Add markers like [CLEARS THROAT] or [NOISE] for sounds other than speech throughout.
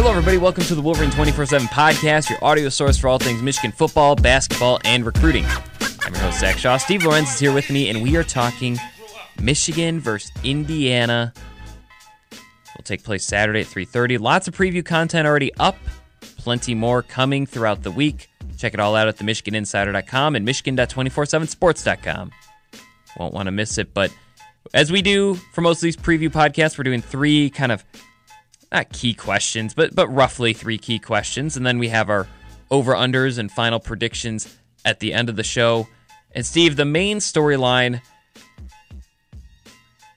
Hello, everybody. Welcome to the Wolverine 24 7 podcast, your audio source for all things Michigan football, basketball, and recruiting. I'm your host, Zach Shaw. Steve Lorenz is here with me, and we are talking Michigan versus Indiana. Will take place Saturday at 3:30. Lots of preview content already up. Plenty more coming throughout the week. Check it all out at themichiganinsider.com and michigan.247sports.com. Won't want to miss it, but as we do for most of these preview podcasts, we're doing three kind of not key questions, but but roughly three key questions, and then we have our over unders and final predictions at the end of the show. And Steve, the main storyline,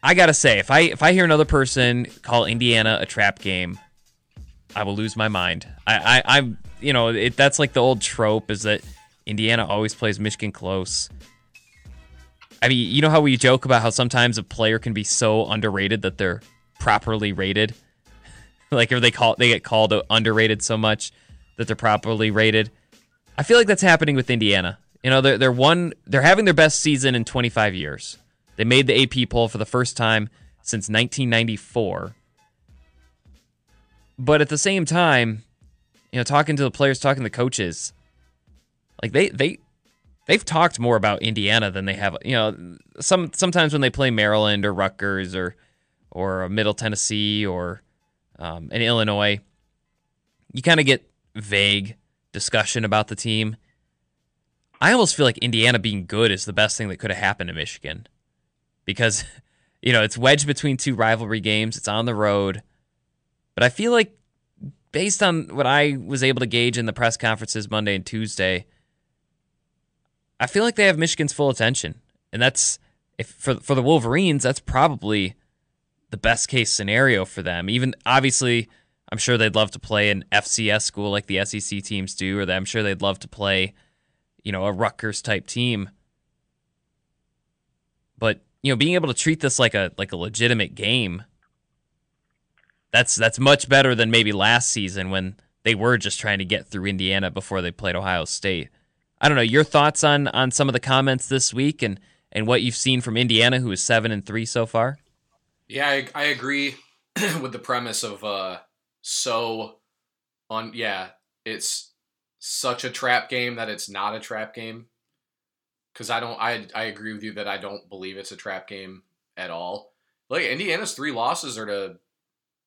I gotta say, if I if I hear another person call Indiana a trap game, I will lose my mind. I, I I'm you know it, that's like the old trope is that Indiana always plays Michigan close. I mean, you know how we joke about how sometimes a player can be so underrated that they're properly rated like if they call they get called underrated so much that they're properly rated. I feel like that's happening with Indiana. You know, they're they're one they're having their best season in 25 years. They made the AP poll for the first time since 1994. But at the same time, you know, talking to the players, talking to the coaches, like they they they've talked more about Indiana than they have. You know, some sometimes when they play Maryland or Rutgers or or Middle Tennessee or um, in Illinois, you kind of get vague discussion about the team. I almost feel like Indiana being good is the best thing that could have happened to Michigan because, [LAUGHS] you know, it's wedged between two rivalry games, it's on the road. But I feel like, based on what I was able to gauge in the press conferences Monday and Tuesday, I feel like they have Michigan's full attention. And that's, if for, for the Wolverines, that's probably the best case scenario for them. Even obviously, I'm sure they'd love to play an FCS school like the SEC teams do, or I'm sure they'd love to play, you know, a Rutgers type team. But you know, being able to treat this like a like a legitimate game, that's that's much better than maybe last season when they were just trying to get through Indiana before they played Ohio State. I don't know your thoughts on on some of the comments this week and and what you've seen from Indiana, who is seven and three so far. Yeah, I, I agree [CLEARS THROAT] with the premise of uh so on yeah, it's such a trap game that it's not a trap game. Cuz I don't I I agree with you that I don't believe it's a trap game at all. Like Indiana's three losses are to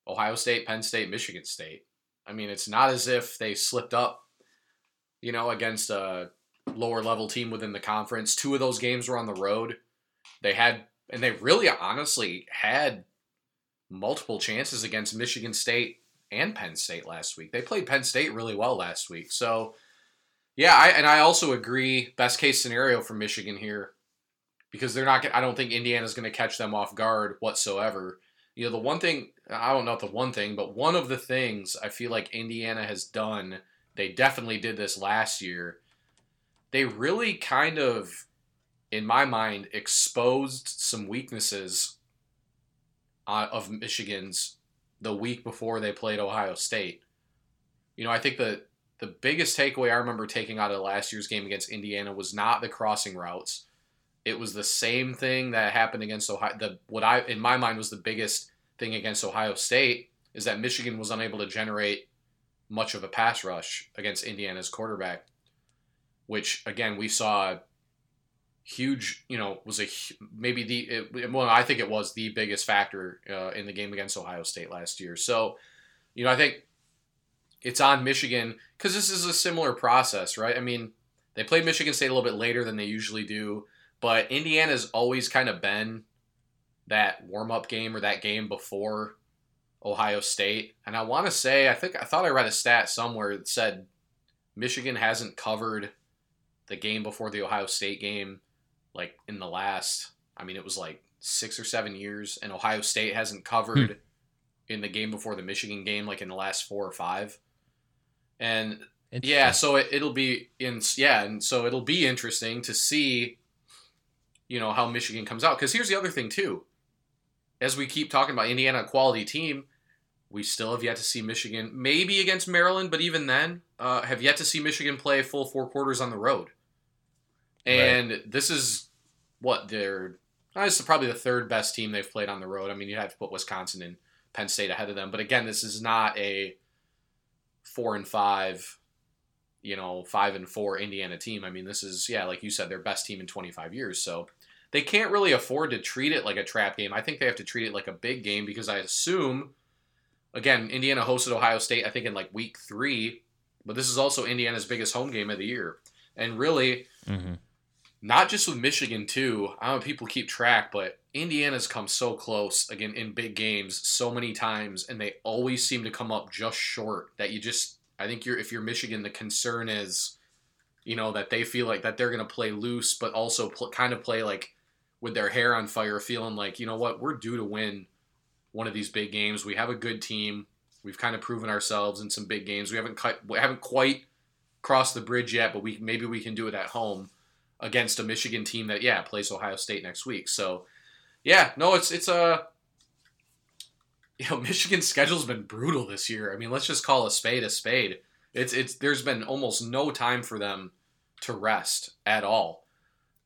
Ohio State, Penn State, Michigan State. I mean, it's not as if they slipped up, you know, against a lower level team within the conference. Two of those games were on the road. They had and they really honestly had multiple chances against Michigan State and Penn State last week. They played Penn State really well last week. So, yeah, I, and I also agree best case scenario for Michigan here because they're not I don't think Indiana's going to catch them off guard whatsoever. You know, the one thing I don't know if the one thing, but one of the things I feel like Indiana has done, they definitely did this last year. They really kind of in my mind, exposed some weaknesses uh, of Michigan's the week before they played Ohio State. You know, I think the the biggest takeaway I remember taking out of last year's game against Indiana was not the crossing routes. It was the same thing that happened against Ohio. The what I in my mind was the biggest thing against Ohio State is that Michigan was unable to generate much of a pass rush against Indiana's quarterback, which again we saw huge, you know, was a maybe the it, well, I think it was the biggest factor uh, in the game against Ohio State last year. So, you know, I think it's on Michigan because this is a similar process, right? I mean, they played Michigan State a little bit later than they usually do, but Indiana's always kind of been that warm up game or that game before Ohio State. And I want to say, I think I thought I read a stat somewhere that said Michigan hasn't covered the game before the Ohio State game like in the last, I mean, it was like six or seven years, and Ohio State hasn't covered hmm. in the game before the Michigan game, like in the last four or five. And yeah, so it, it'll be in yeah, and so it'll be interesting to see, you know, how Michigan comes out. Because here's the other thing too, as we keep talking about Indiana quality team, we still have yet to see Michigan, maybe against Maryland, but even then, uh, have yet to see Michigan play full four quarters on the road. And right. this is what they're this is probably the third best team they've played on the road. I mean, you have to put Wisconsin and Penn State ahead of them, but again, this is not a four and five, you know, five and four Indiana team. I mean, this is yeah, like you said, their best team in 25 years. So they can't really afford to treat it like a trap game. I think they have to treat it like a big game because I assume, again, Indiana hosted Ohio State. I think in like week three, but this is also Indiana's biggest home game of the year. And really, Mm-hmm. Not just with Michigan too. I don't know if people keep track, but Indiana's come so close again in big games so many times, and they always seem to come up just short. That you just, I think you're if you're Michigan, the concern is, you know, that they feel like that they're going to play loose, but also pl- kind of play like with their hair on fire, feeling like you know what we're due to win one of these big games. We have a good team. We've kind of proven ourselves in some big games. We haven't cut, we haven't quite crossed the bridge yet, but we maybe we can do it at home against a Michigan team that yeah plays Ohio State next week. So yeah, no, it's it's a [LAUGHS] you know Michigan's schedule's been brutal this year. I mean, let's just call a spade a spade. It's it's there's been almost no time for them to rest at all.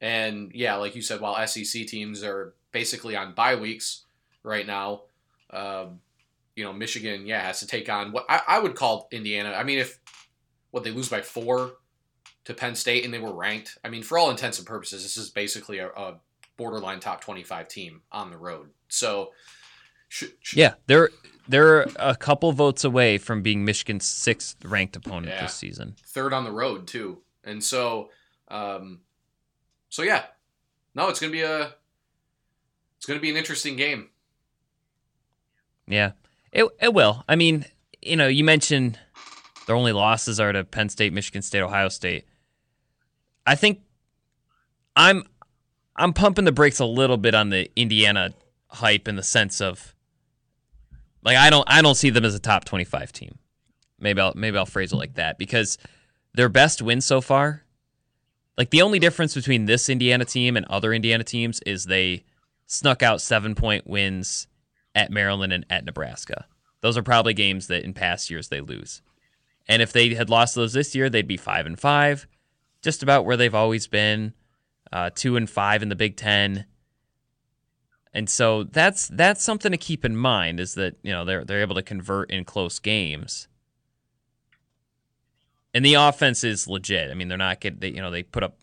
And yeah, like you said, while SEC teams are basically on bye weeks right now, um, you know Michigan yeah has to take on what I, I would call Indiana. I mean, if what they lose by four to Penn State and they were ranked. I mean, for all intents and purposes, this is basically a, a borderline top 25 team on the road. So, sh- sh- Yeah, they're they're a couple votes away from being Michigan's sixth ranked opponent Yeah. this season. third on the road too. And so, um, so yeah, no, it's gonna be a, it's gonna be an interesting game. Yeah, it it will. I mean, you know, you mentioned their only losses are to Penn State, Michigan State, Ohio State. I think I'm I'm pumping the brakes a little bit on the Indiana hype in the sense of like I don't I don't see them as a top 25 team. Maybe I'll maybe I'll phrase it like that because their best win so far like the only difference between this Indiana team and other Indiana teams is they snuck out 7-point wins at Maryland and at Nebraska. Those are probably games that in past years they lose. And if they had lost those this year, they'd be 5 and 5, just about where they've always been. Uh, 2 and 5 in the Big 10. And so that's that's something to keep in mind is that, you know, they're they're able to convert in close games. And the offense is legit. I mean, they're not getting, they, you know, they put up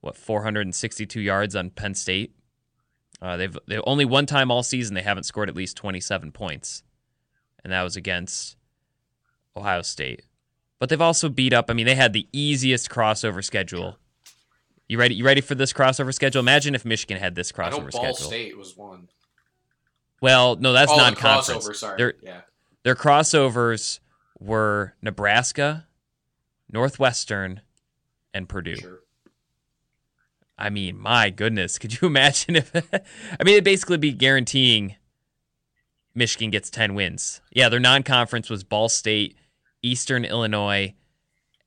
what 462 yards on Penn State. Uh, they've they only one time all season they haven't scored at least 27 points, and that was against Ohio State. But they've also beat up. I mean, they had the easiest crossover schedule. You ready? You ready for this crossover schedule? Imagine if Michigan had this crossover I know Ball schedule. State was one. Well, no, that's oh, non-conference. crossover. Sorry. They're- yeah. Their crossovers were Nebraska, Northwestern, and Purdue. Sure. I mean, my goodness, could you [LAUGHS] imagine if? I mean, it'd basically be guaranteeing Michigan gets ten wins. Yeah, their non-conference was Ball State, Eastern Illinois,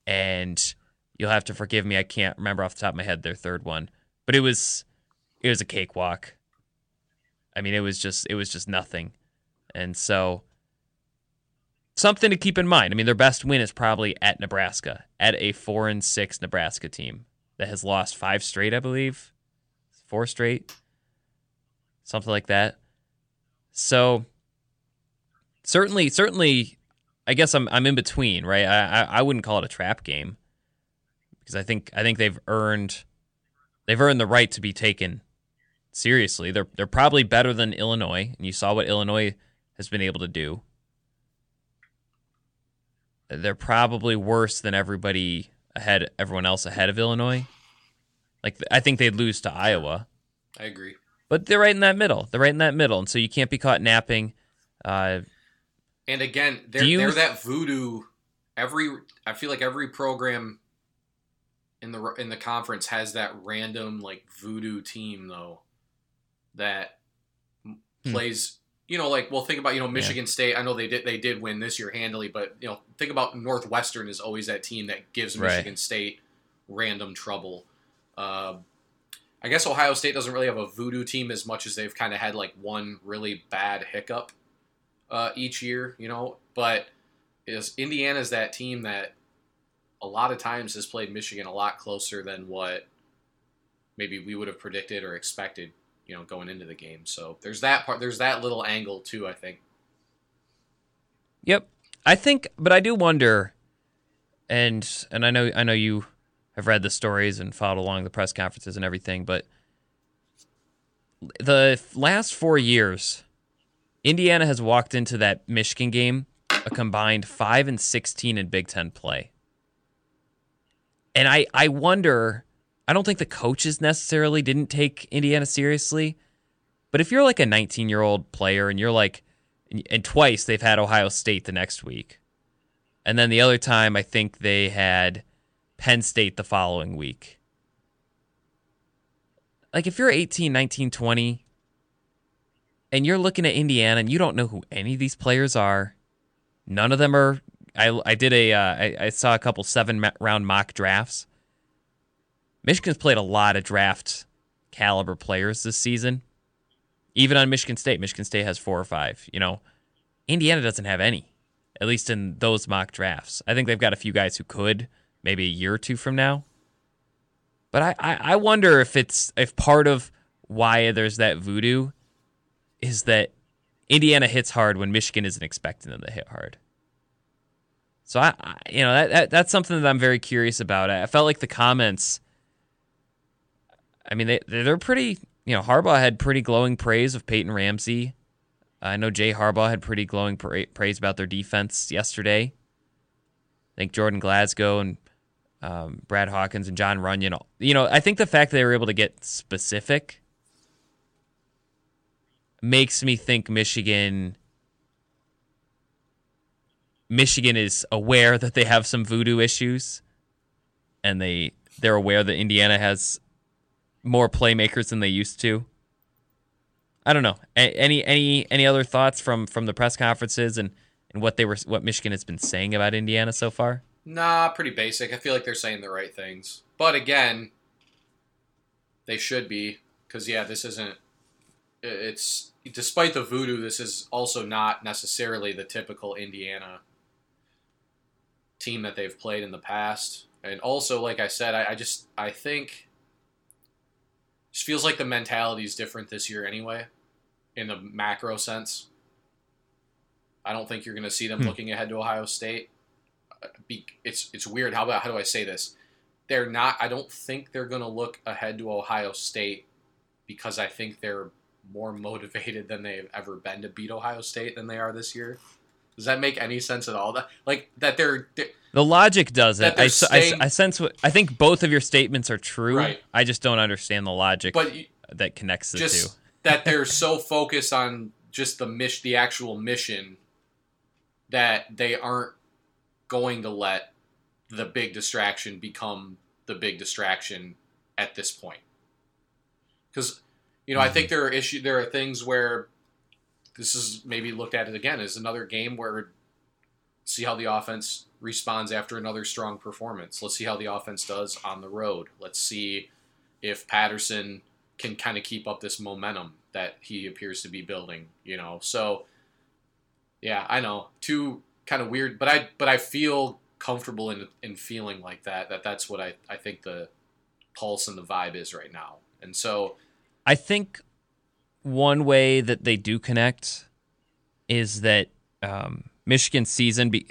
and you'll have to forgive me, I can't remember off the top of my head their third one, but it was it was a cakewalk. I mean, it was just it was just nothing, and so something to keep in mind. I mean, their best win is probably at Nebraska, at a four and six Nebraska team that has lost five straight, I believe, four straight, something like that. So certainly, certainly, I guess I'm I'm in between, right? I I, I wouldn't call it a trap game because I think I think they've earned they've earned the right to be taken seriously. They're they're probably better than Illinois, and you saw what Illinois has been able to do. They're probably worse than everybody ahead, everyone else ahead of Illinois. Like I think they'd lose to Iowa, I agree. but they're right in that middle. They're right in that middle, and so you can't be caught napping. Uh, And again, they're, they're that voodoo. Every I feel like every program in the in the conference has that random like voodoo team though that Hmm. plays. You know, like well, think about you know Michigan State. I know they did they did win this year handily, but you know think about Northwestern is always that team that gives Right. Michigan State random trouble. Uh, I guess Ohio State doesn't really have a voodoo team as much as they've kind of had like one really bad hiccup uh, each year, you know. But is Indiana's that team that a lot of times has played Michigan a lot closer than what maybe we would have predicted or expected, you know, going into the game. So there's that part. There's that little angle too. I think. Yep. I think, but I do wonder, and and I know I know you have read the stories and followed along the press conferences and everything, but the last four years, Indiana has walked into that Michigan game a combined five and sixteen in Big Ten play, and I I wonder. I don't think the coaches necessarily didn't take Indiana seriously, but if you're like a 19 year old player and you're like and twice they've had Ohio State the next week. And then the other time, I think they had Penn State the following week. Like, if you're 18, 19, 20, and you're looking at Indiana and you don't know who any of these players are, none of them are. I, I did a. Uh, I, I saw a couple seven round mock drafts. Michigan's played a lot of draft caliber players this season. Even on Michigan State, Michigan State has four or five. You know, Indiana doesn't have any, at least in those mock drafts. I think they've got a few guys who could maybe a year or two from now. But I, I, I wonder if it's if part of why there's that voodoo is that Indiana hits hard when Michigan isn't expecting them to hit hard. So I, I you know that, that that's something that I'm very curious about. I felt like the comments. I mean, they they're pretty you know, Harbaugh had pretty glowing praise of Peyton Ramsey. I know Jay Harbaugh had pretty glowing pra- praise about their defense yesterday. I think Jordan Glasgow and um, Brad Hawkins and Jon Runyan. You know, I think the fact that they were able to get specific makes me think Michigan. Michigan is aware that they have some voodoo issues, and they they're aware that Indiana has more playmakers than they used to. I don't know. Any any any other thoughts from from the press conferences and and what they were what Michigan has been saying about Indiana so far? Nah, pretty basic. I feel like they're saying the right things. But again, they should be cuz yeah, this isn't it's despite the voodoo, this is also not necessarily the typical Indiana team that they've played in the past. And also, like I said, I, I just I think just feels like the mentality is different this year anyway, in the macro sense. I don't think you're going to see them hmm. looking ahead to Ohio State. Uh, it's it's weird. How about how do I say this? They're not. I don't think they're going to look ahead to Ohio State because I think they're more motivated than they've ever been to beat Ohio State than they are this year. Does that make any sense at all? That like that they're, they're the logic doesn't. I, staying, I, I, sense what I think both of your statements are true. Right. I just don't understand the logic but that connects the just two. that [LAUGHS] they're so focused on just the mission, the actual mission, that they aren't going to let the big distraction become the big distraction at this point. Because you know, mm-hmm. I think there are issue there are things where this is maybe looked at it again as another game where see how the offense responds after another strong performance. Let's see how the offense does on the road. Let's see if Patterson can kind of keep up this momentum that he appears to be building, you know. So yeah, I know. Two kind of weird, but I but I feel comfortable in in feeling like that that that's what I I think the pulse and the vibe is right now. And so I think one way that they do connect is that um, Michigan season be,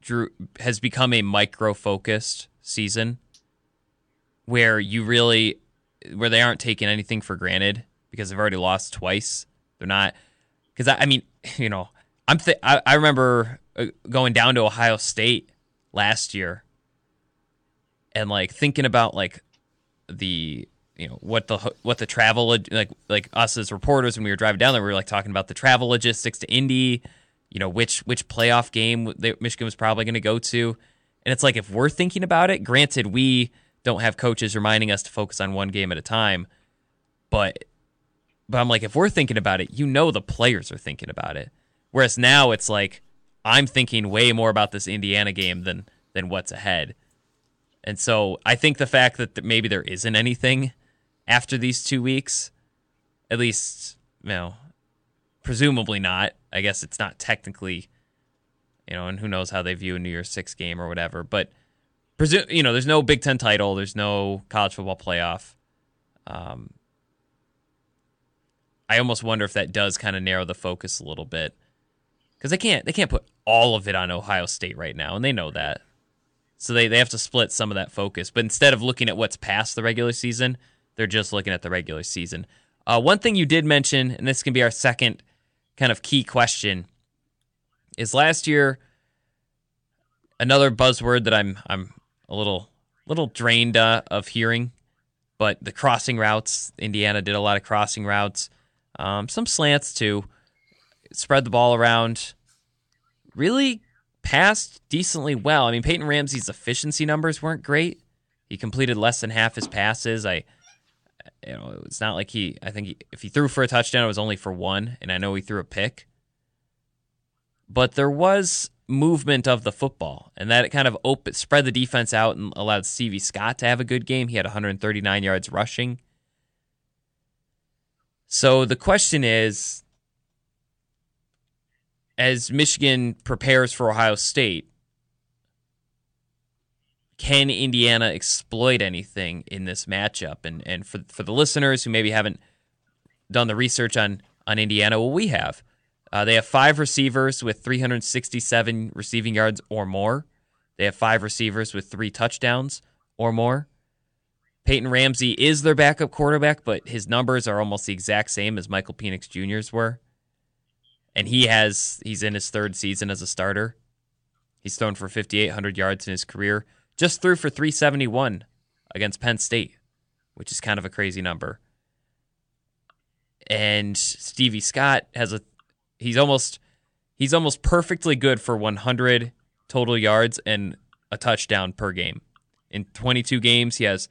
drew, has become a micro focused season where you really where they aren't taking anything for granted because they've already lost twice. They're not because I, I, mean [LAUGHS] you know I'm th- I, I remember uh, going down to Ohio State last year and like thinking about like the you know what the what the travel like like us as reporters when we were driving down there we were like talking about the travel logistics to Indy you know which which playoff game Michigan was probably going to go to. And it's like if we're thinking about it, granted we don't have coaches reminding us to focus on one game at a time, but but I'm like if we're thinking about it, you know the players are thinking about it. Whereas now it's like I'm thinking way more about this Indiana game than than what's ahead. And so I think the fact that maybe there isn't anything after these two weeks, at least you know, presumably not. I guess it's not technically, you know, and who knows how they view a New Year's Six game or whatever. But presume, you know, there's no Big Ten title, there's no college football playoff. Um, I almost wonder if that does kind of narrow the focus a little bit because they can't they can't put all of it on Ohio State right now, and they know that. So they, they have to split some of that focus. But instead of looking at what's past the regular season, they're just looking at the regular season. Uh, one thing you did mention, and this can be our second kind of key question, is last year another buzzword that I'm I'm a little little drained uh, of hearing, but the crossing routes. Indiana did a lot of crossing routes, um, some slants too. Spread the ball around. Really passed decently well. I mean, Peyton Ramsey's efficiency numbers weren't great. He completed less than half his passes. I, it's not like he. I think he, if he threw for a touchdown, it was only for one, and I know he threw a pick. But there was movement of the football, and that kind of spread the defense out and allowed Stevie Scott to have a good game. He had 139 yards rushing. So the question is as Michigan prepares for Ohio State, can Indiana exploit anything in this matchup? And and for for the listeners who maybe haven't done the research on on Indiana, well, we have. Uh, they have five receivers with 367 receiving yards or more. They have five receivers with three touchdowns or more. Peyton Ramsey is their backup quarterback, but his numbers are almost the exact same as Michael Penix Jr.'s were and he has he's in his third season as a starter. He's thrown for 5800 yards in his career. Just threw for 371 against Penn State, which is kind of a crazy number. And Stevie Scott has a he's almost he's almost perfectly good for 100 total yards and a touchdown per game. In 22 games, he has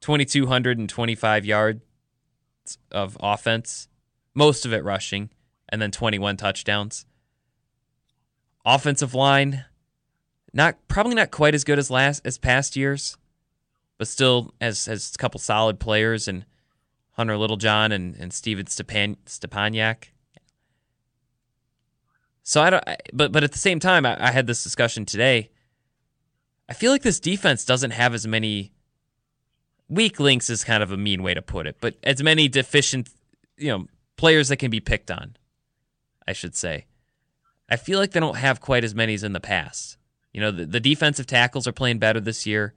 2225 yards of offense, most of it rushing and then 21 touchdowns. Offensive line, not probably not quite as good as last as past years, but still has has a couple solid players and Hunter Littlejohn and and Steven Stepan, Stepaniak. So I don't, but but at the same time, I, I had this discussion today. I feel like this defense doesn't have as many weak links is kind of a mean way to put it, but as many deficient, you know, players that can be picked on. I should say. I feel like they don't have quite as many as in the past. You know, the, the defensive tackles are playing better this year.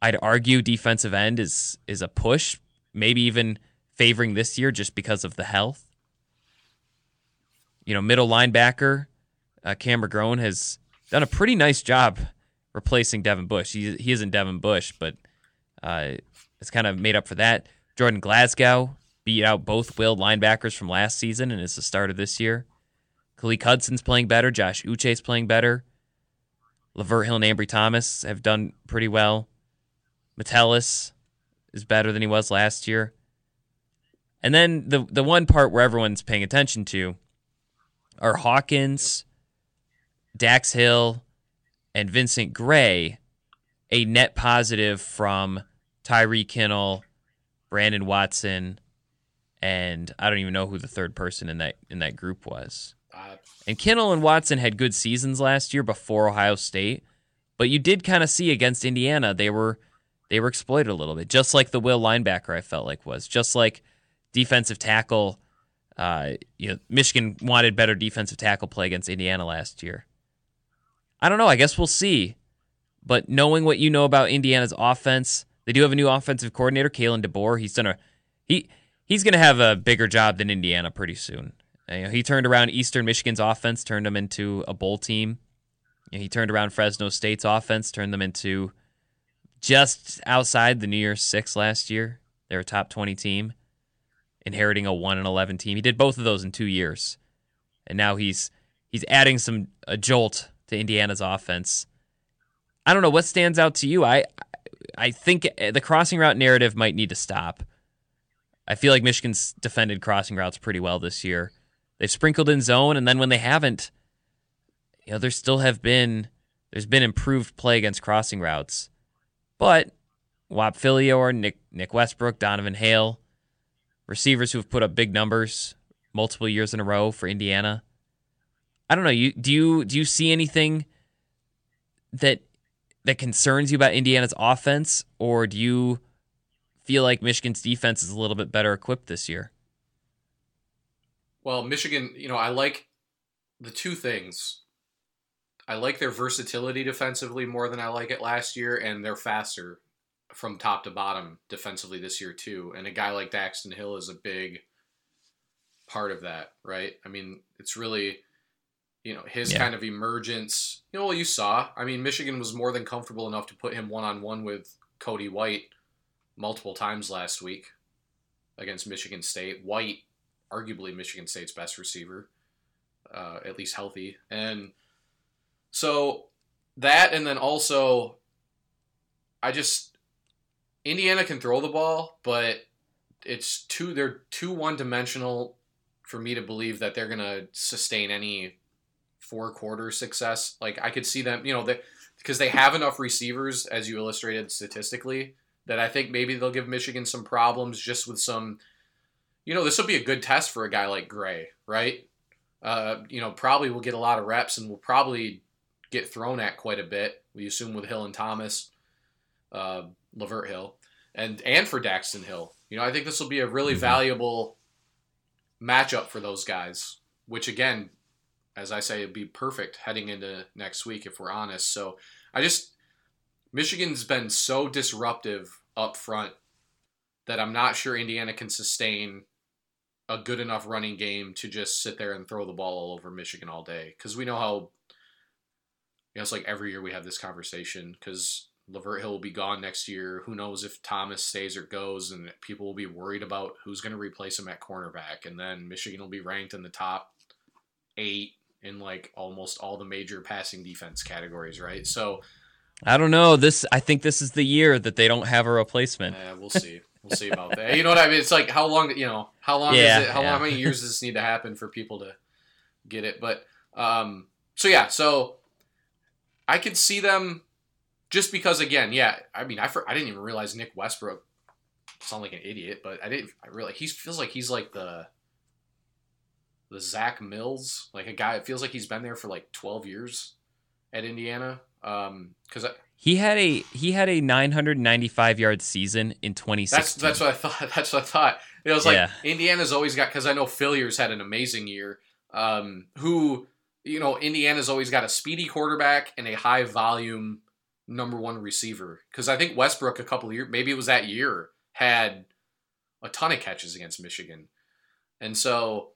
I'd argue defensive end is is a push, maybe even favoring this year just because of the health. You know, middle linebacker uh, Cam McGrone has done a pretty nice job replacing Devin Bush. He he isn't Devin Bush, but uh, it's kind of made up for that. Jordan Glasgow beat out both will linebackers from last season and is the starter this year. Khaleke Hudson's playing better. Josh Uche's playing better. Lavert Hill and Ambry Thomas have done pretty well. Metellus is better than he was last year. And then the the one part where everyone's paying attention to are Hawkins, Dax Hill, and Vincent Gray, a net positive from Tyree Kinnel, Brandon Watson, and I don't even know who the third person in that in that group was. And Kinnel and Watson had good seasons last year before Ohio State, but you did kind of see against Indiana they were they were exploited a little bit, just like the will linebacker I felt like was, just like defensive tackle. Uh, you know, Michigan wanted better defensive tackle play against Indiana last year. I don't know. I guess we'll see. But knowing what you know about Indiana's offense, they do have a new offensive coordinator, Kalen DeBoer. He's done a he he's going to have a bigger job than Indiana pretty soon. Uh, you know, he turned around Eastern Michigan's offense, turned them into a bowl team. You know, he turned around Fresno State's offense, turned them into just outside the New Year's Six last year. They're a top twenty team, inheriting a one and eleven team. He did both of those in two years, and now he's he's adding some a jolt to Indiana's offense. I don't know what stands out to you. I I think the crossing route narrative might need to stop. I feel like Michigan's defended crossing routes pretty well this year. They've sprinkled in zone, and then when they haven't, you know, there still have been there's been improved play against crossing routes. But Whop Philyor, Nick Nick Westbrook, Donovan Hale, receivers who have put up big numbers multiple years in a row for Indiana. I don't know. You do you do you see anything that that concerns you about Indiana's offense, or do you feel like Michigan's defense is a little bit better equipped this year? Well, Michigan, you know, I like the two things I like their versatility defensively more than I like it last year, and they're faster from top to bottom defensively this year too. And a guy like Daxton Hill is a big part of that, right? I mean, it's really you know his yeah. kind of emergence. You know, well, you saw. I mean, Michigan was more than comfortable enough to put him one on one with Cody White multiple times last week against Michigan State. White, arguably Michigan State's best receiver, uh, at least healthy, and so that, and then also, I just Indiana can throw the ball, but it's too they're too one dimensional for me to believe that they're gonna sustain any four quarter success. Like I could see them, you know, that because they have enough receivers as you illustrated statistically that I think maybe they'll give Michigan some problems just with some. You know, this will be a good test for a guy like Gray, right? Uh, you know, probably will get a lot of reps and will probably get thrown at quite a bit. We assume with Hill and Thomas, uh, Lavert Hill, and and for Daxton Hill. You know, I think this will be a really mm-hmm. valuable matchup for those guys. Which again, as I say, it'd be perfect heading into next week if we're honest. So I just Michigan's been so disruptive up front that I'm not sure Indiana can sustain a good enough running game to just sit there and throw the ball all over Michigan all day. Because we know how, you know, it's like every year we have this conversation because Lavert Hill will be gone next year. Who knows if Thomas stays or goes, and people will be worried about who's going to replace him at cornerback. And then Michigan will be ranked in the top eight in like almost all the major passing defense categories, right? So I don't know. This I think this is the year that they don't have a replacement. Yeah, we'll see. We'll see about that. You know what I mean? It's like how long you know how long yeah, is it? How yeah. long? How many years does this need to happen for people to get it? But um, so yeah, so I could see them just because again, yeah. I mean, I for, I didn't even realize Nick Westbrook sound like an idiot, but I didn't. I really he feels like he's like the the Zach Mills, like a guy. It feels like he's been there for like twelve years at Indiana. Um, because he had a he had a 995 yard season in 2016. That's that's what I thought. [LAUGHS] That's what I thought. It was like yeah. Indiana's always got because I know Philyor's had an amazing year. Um, who you know Indiana's always got a speedy quarterback and a high volume number one receiver. Because I think Westbrook a couple years, maybe it was that year, had a ton of catches against Michigan, and so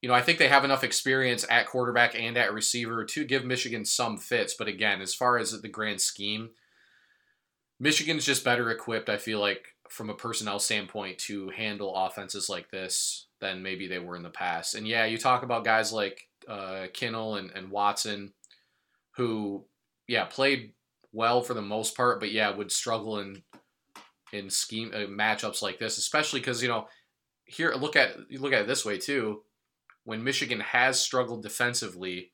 you know, I think they have enough experience at quarterback and at receiver to give Michigan some fits. But again, as far as the grand scheme, Michigan's just better equipped, I feel like, from a personnel standpoint to handle offenses like this than maybe they were in the past. And yeah, you talk about guys like uh, Kinnel and, and Watson who, yeah, played well for the most part, but yeah, would struggle in in scheme uh, matchups like this, especially because you know here look at you look at it this way too when Michigan has struggled defensively,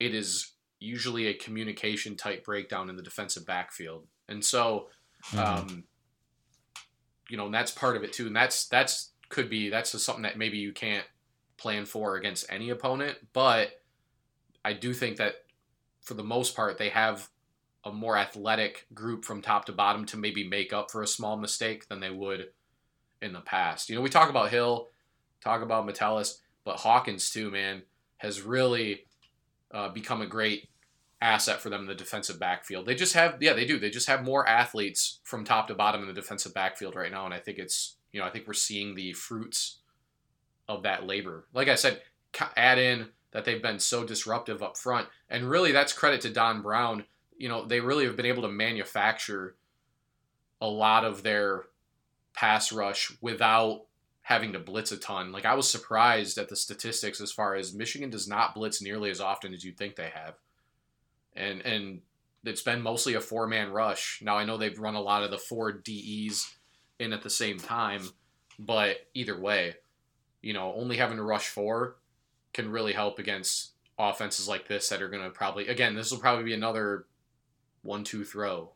it is usually a communication type breakdown in the defensive backfield. And so, mm-hmm. um, you know, and that's part of it too. And that's, that's, could be, that's something that maybe you can't plan for against any opponent. But I do think that for the most part, they have a more athletic group from top to bottom to maybe make up for a small mistake than they would in the past. You know, we talk about Hill, talk about Metellus. But Hawkins too, man, has really uh, become a great asset for them in the defensive backfield. They just have, yeah, they do. They just have more athletes from top to bottom in the defensive backfield right now, and I think it's, you know, I think we're seeing the fruits of that labor. Like I said, add in that they've been so disruptive up front, and really that's credit to Don Brown. You know, they really have been able to manufacture a lot of their pass rush without having to blitz a ton. Like I was surprised at the statistics as far as Michigan does not blitz nearly as often as you'd think they have. And and it's been mostly a four man rush. Now I know they've run a lot of the four DEs in at the same time, but either way, you know, only having to rush four can really help against offenses like this that are going to probably again, this will probably be another one two throw,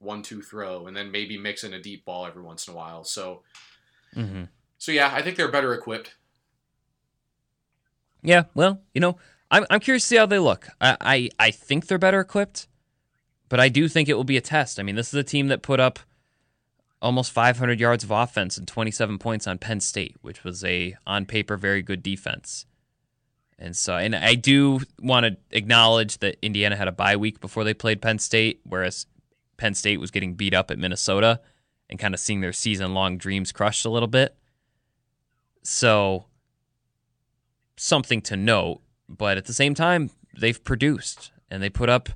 one two throw and then maybe mix in a deep ball every once in a while. So mm-hmm so yeah, I think they're better equipped. Yeah, well, you know, I'm I'm curious to see how they look. I, I I think they're better equipped, but I do think it will be a test. I mean, this is a team that put up almost 500 yards of offense and 27 points on Penn State, which was a on paper very good defense. And so, and I do want to acknowledge that Indiana had a bye week before they played Penn State, whereas Penn State was getting beat up at Minnesota and kind of seeing their season long dreams crushed a little bit. So, something to note, but at the same time, they've produced and they put up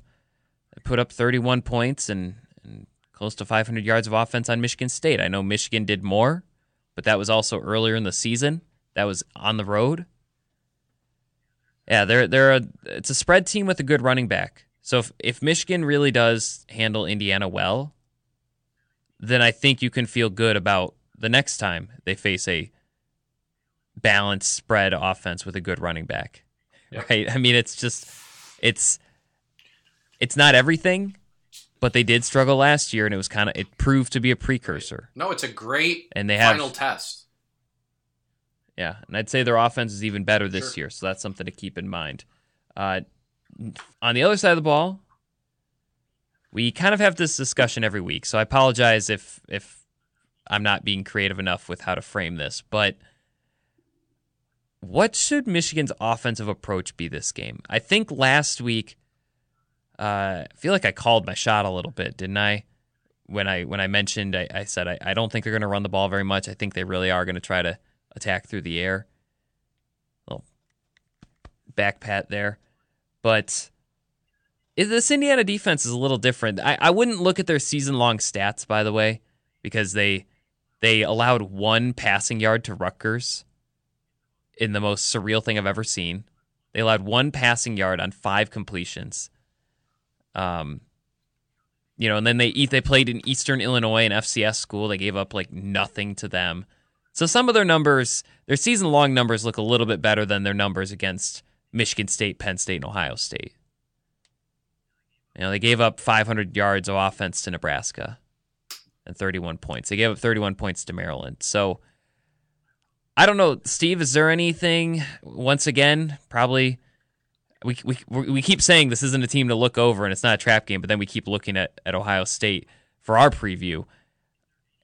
they put up 31 points and, and close to 500 yards of offense on Michigan State. I know Michigan did more, but that was also earlier in the season. That was on the road. Yeah, they're they're a it's a spread team with a good running back. So if if Michigan really does handle Indiana well, then I think you can feel good about the next time they face a balanced spread offense with a good running back. Yep. Right? I mean, it's just it's it's not everything, but they did struggle last year, and it was kind of it proved to be a precursor. No, it's a great and they final have, test. Yeah, and I'd say their offense is even better this sure. year, so that's something to keep in mind. Uh, on the other side of the ball, we kind of have this discussion every week, so I apologize if if I'm not being creative enough with how to frame this, but what should Michigan's offensive approach be this game? I think last week, uh, I feel like I called my shot a little bit, didn't I? When I when I mentioned, I, I said I, I don't think they're going to run the ball very much. I think they really are going to try to attack through the air. Little back pat there. But this Indiana defense is a little different. I, I wouldn't look at their season long stats, by the way, because they they allowed one passing yard to Rutgers in the most surreal thing I've ever seen. They allowed one passing yard on five completions. Um, you know, and then they. They played in Eastern Illinois, an FCS school. They gave up like nothing to them. So some of their numbers, their season long numbers look a little bit better than their numbers against Michigan State, Penn State, and Ohio State. You know, they gave up 500 yards of offense to Nebraska and 31 points. They gave up 31 points to Maryland. So I don't know, Steve. Is there anything? Once again, probably we we we keep saying this isn't a team to look over and it's not a trap game, but then we keep looking at at Ohio State for our preview.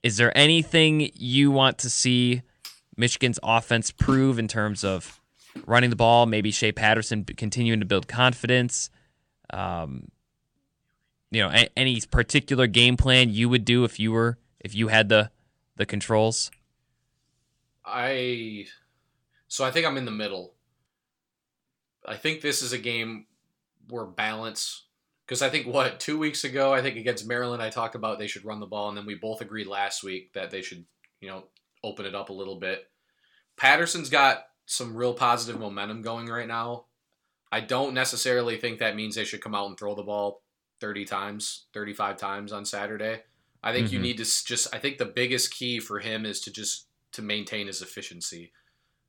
Is there anything you want to see Michigan's offense prove in terms of running the ball? Maybe Shea Patterson continuing to build confidence. Um, you know, any particular game plan you would do if you were if you had the the controls? I so I think I'm in the middle. I think this is a game where balance because I think what two weeks ago, I think against Maryland, I talked about they should run the ball, and then we both agreed last week that they should, you know, open it up a little bit. Patterson's got some real positive momentum going right now. I don't necessarily think that means they should come out and throw the ball 30 times, 35 times on Saturday. I think mm-hmm. you need to just I think the biggest key for him is to just to maintain his efficiency.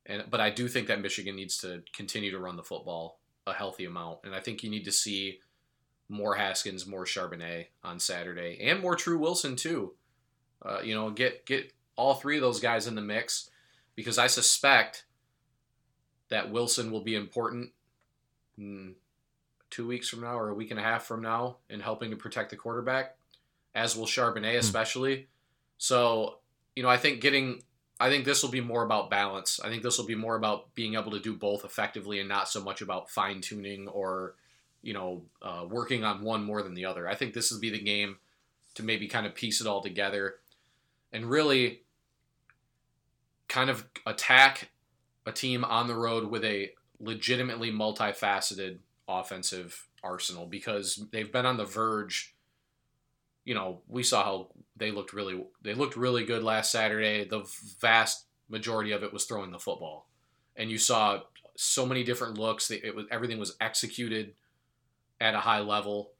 And but I do think that Michigan needs to continue to run the football a healthy amount. And I think you need to see more Haskins, more Charbonnet on Saturday, and more Tru Wilson too. Uh, you know, get get all three of those guys in the mix because I suspect that Wilson will be important two weeks from now or a week and a half from now in helping to protect the quarterback, as will Charbonnet hmm. especially. Mm. So, you know, I think getting I think this will be more about balance. I think this will be more about being able to do both effectively and not so much about fine tuning or you know, uh, working on one more than the other. I think this will be the game to maybe kind of piece it all together and really kind of attack a team on the road with a legitimately multifaceted offensive arsenal because they've been on the verge. You know, we saw how they looked really they looked really good last Saturday. The vast majority of it was throwing the football, and you saw so many different looks. It was everything was executed at a high level.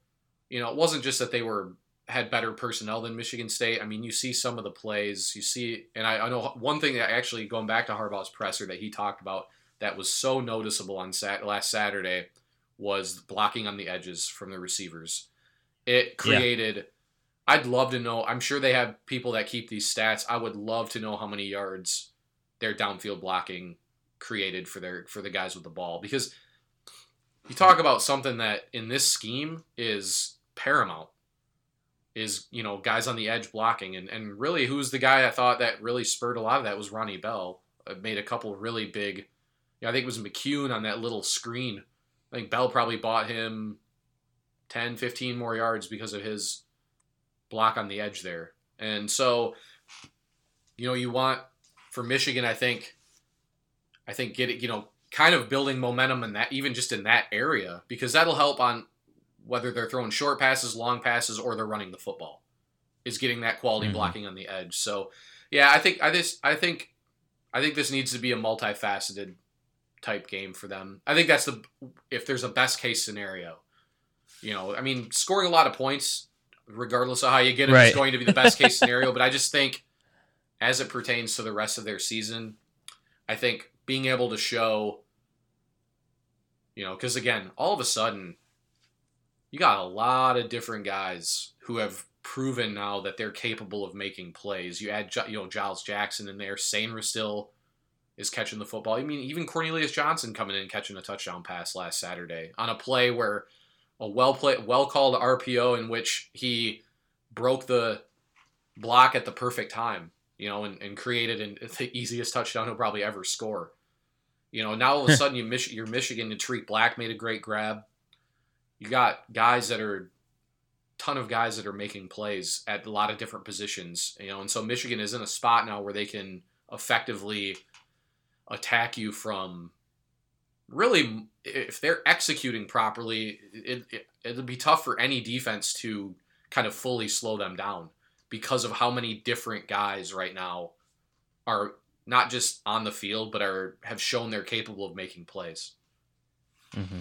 You know, it wasn't just that they were had better personnel than Michigan State. I mean, you see some of the plays, you see, and I, I know one thing that actually going back to Harbaugh's presser that he talked about that was so noticeable on sat- last Saturday was blocking on the edges from the receivers. It created. Yeah. I'd love to know. I'm sure they have people that keep these stats. I would love to know how many yards their downfield blocking created for their for the guys with the ball because you talk about something that in this scheme is paramount is you know guys on the edge blocking and, and really who's the guy I thought that really spurred a lot of that was Ronnie Bell uh, made a couple really big I think it was McCune on that little screen. I think Bell probably bought him 10, 15 more yards because of his block on the edge there. And so, you know, you want for Michigan, I think, I think get it, you know, kind of building momentum in that, even just in that area, because that'll help on whether they're throwing short passes, long passes, or they're running the football, is getting that quality mm-hmm. blocking on the edge. So, yeah, I think I this I think I think this needs to be a multifaceted type game for them. I think that's the if there's a best case scenario. You know, I mean, scoring a lot of points, regardless of how you get it, right. is going to be the best case [LAUGHS] scenario. But I just think, as it pertains to the rest of their season, I think being able to show, you know, because again, all of a sudden, you got a lot of different guys who have proven now that they're capable of making plays. You add, you know, Giles Jackson in there, Sainristil still is catching the football. I mean, even Cornelius Johnson coming in catching a touchdown pass last Saturday on a play where a well play, well called RPO in which he broke the block at the perfect time, you know, and, and created an, [LAUGHS] the easiest touchdown he'll probably ever score. You know, now all of a hmm. sudden you Mich- you're Michigan and Tarik Black made a great grab. You got guys that are ton of guys that are making plays at a lot of different positions, you know, and so Michigan is in a spot now where they can effectively attack you from really if they're executing properly it, it it'll be tough for any defense to kind of fully slow them down because of how many different guys right now are not just on the field but are have shown they're capable of making plays mm-hmm.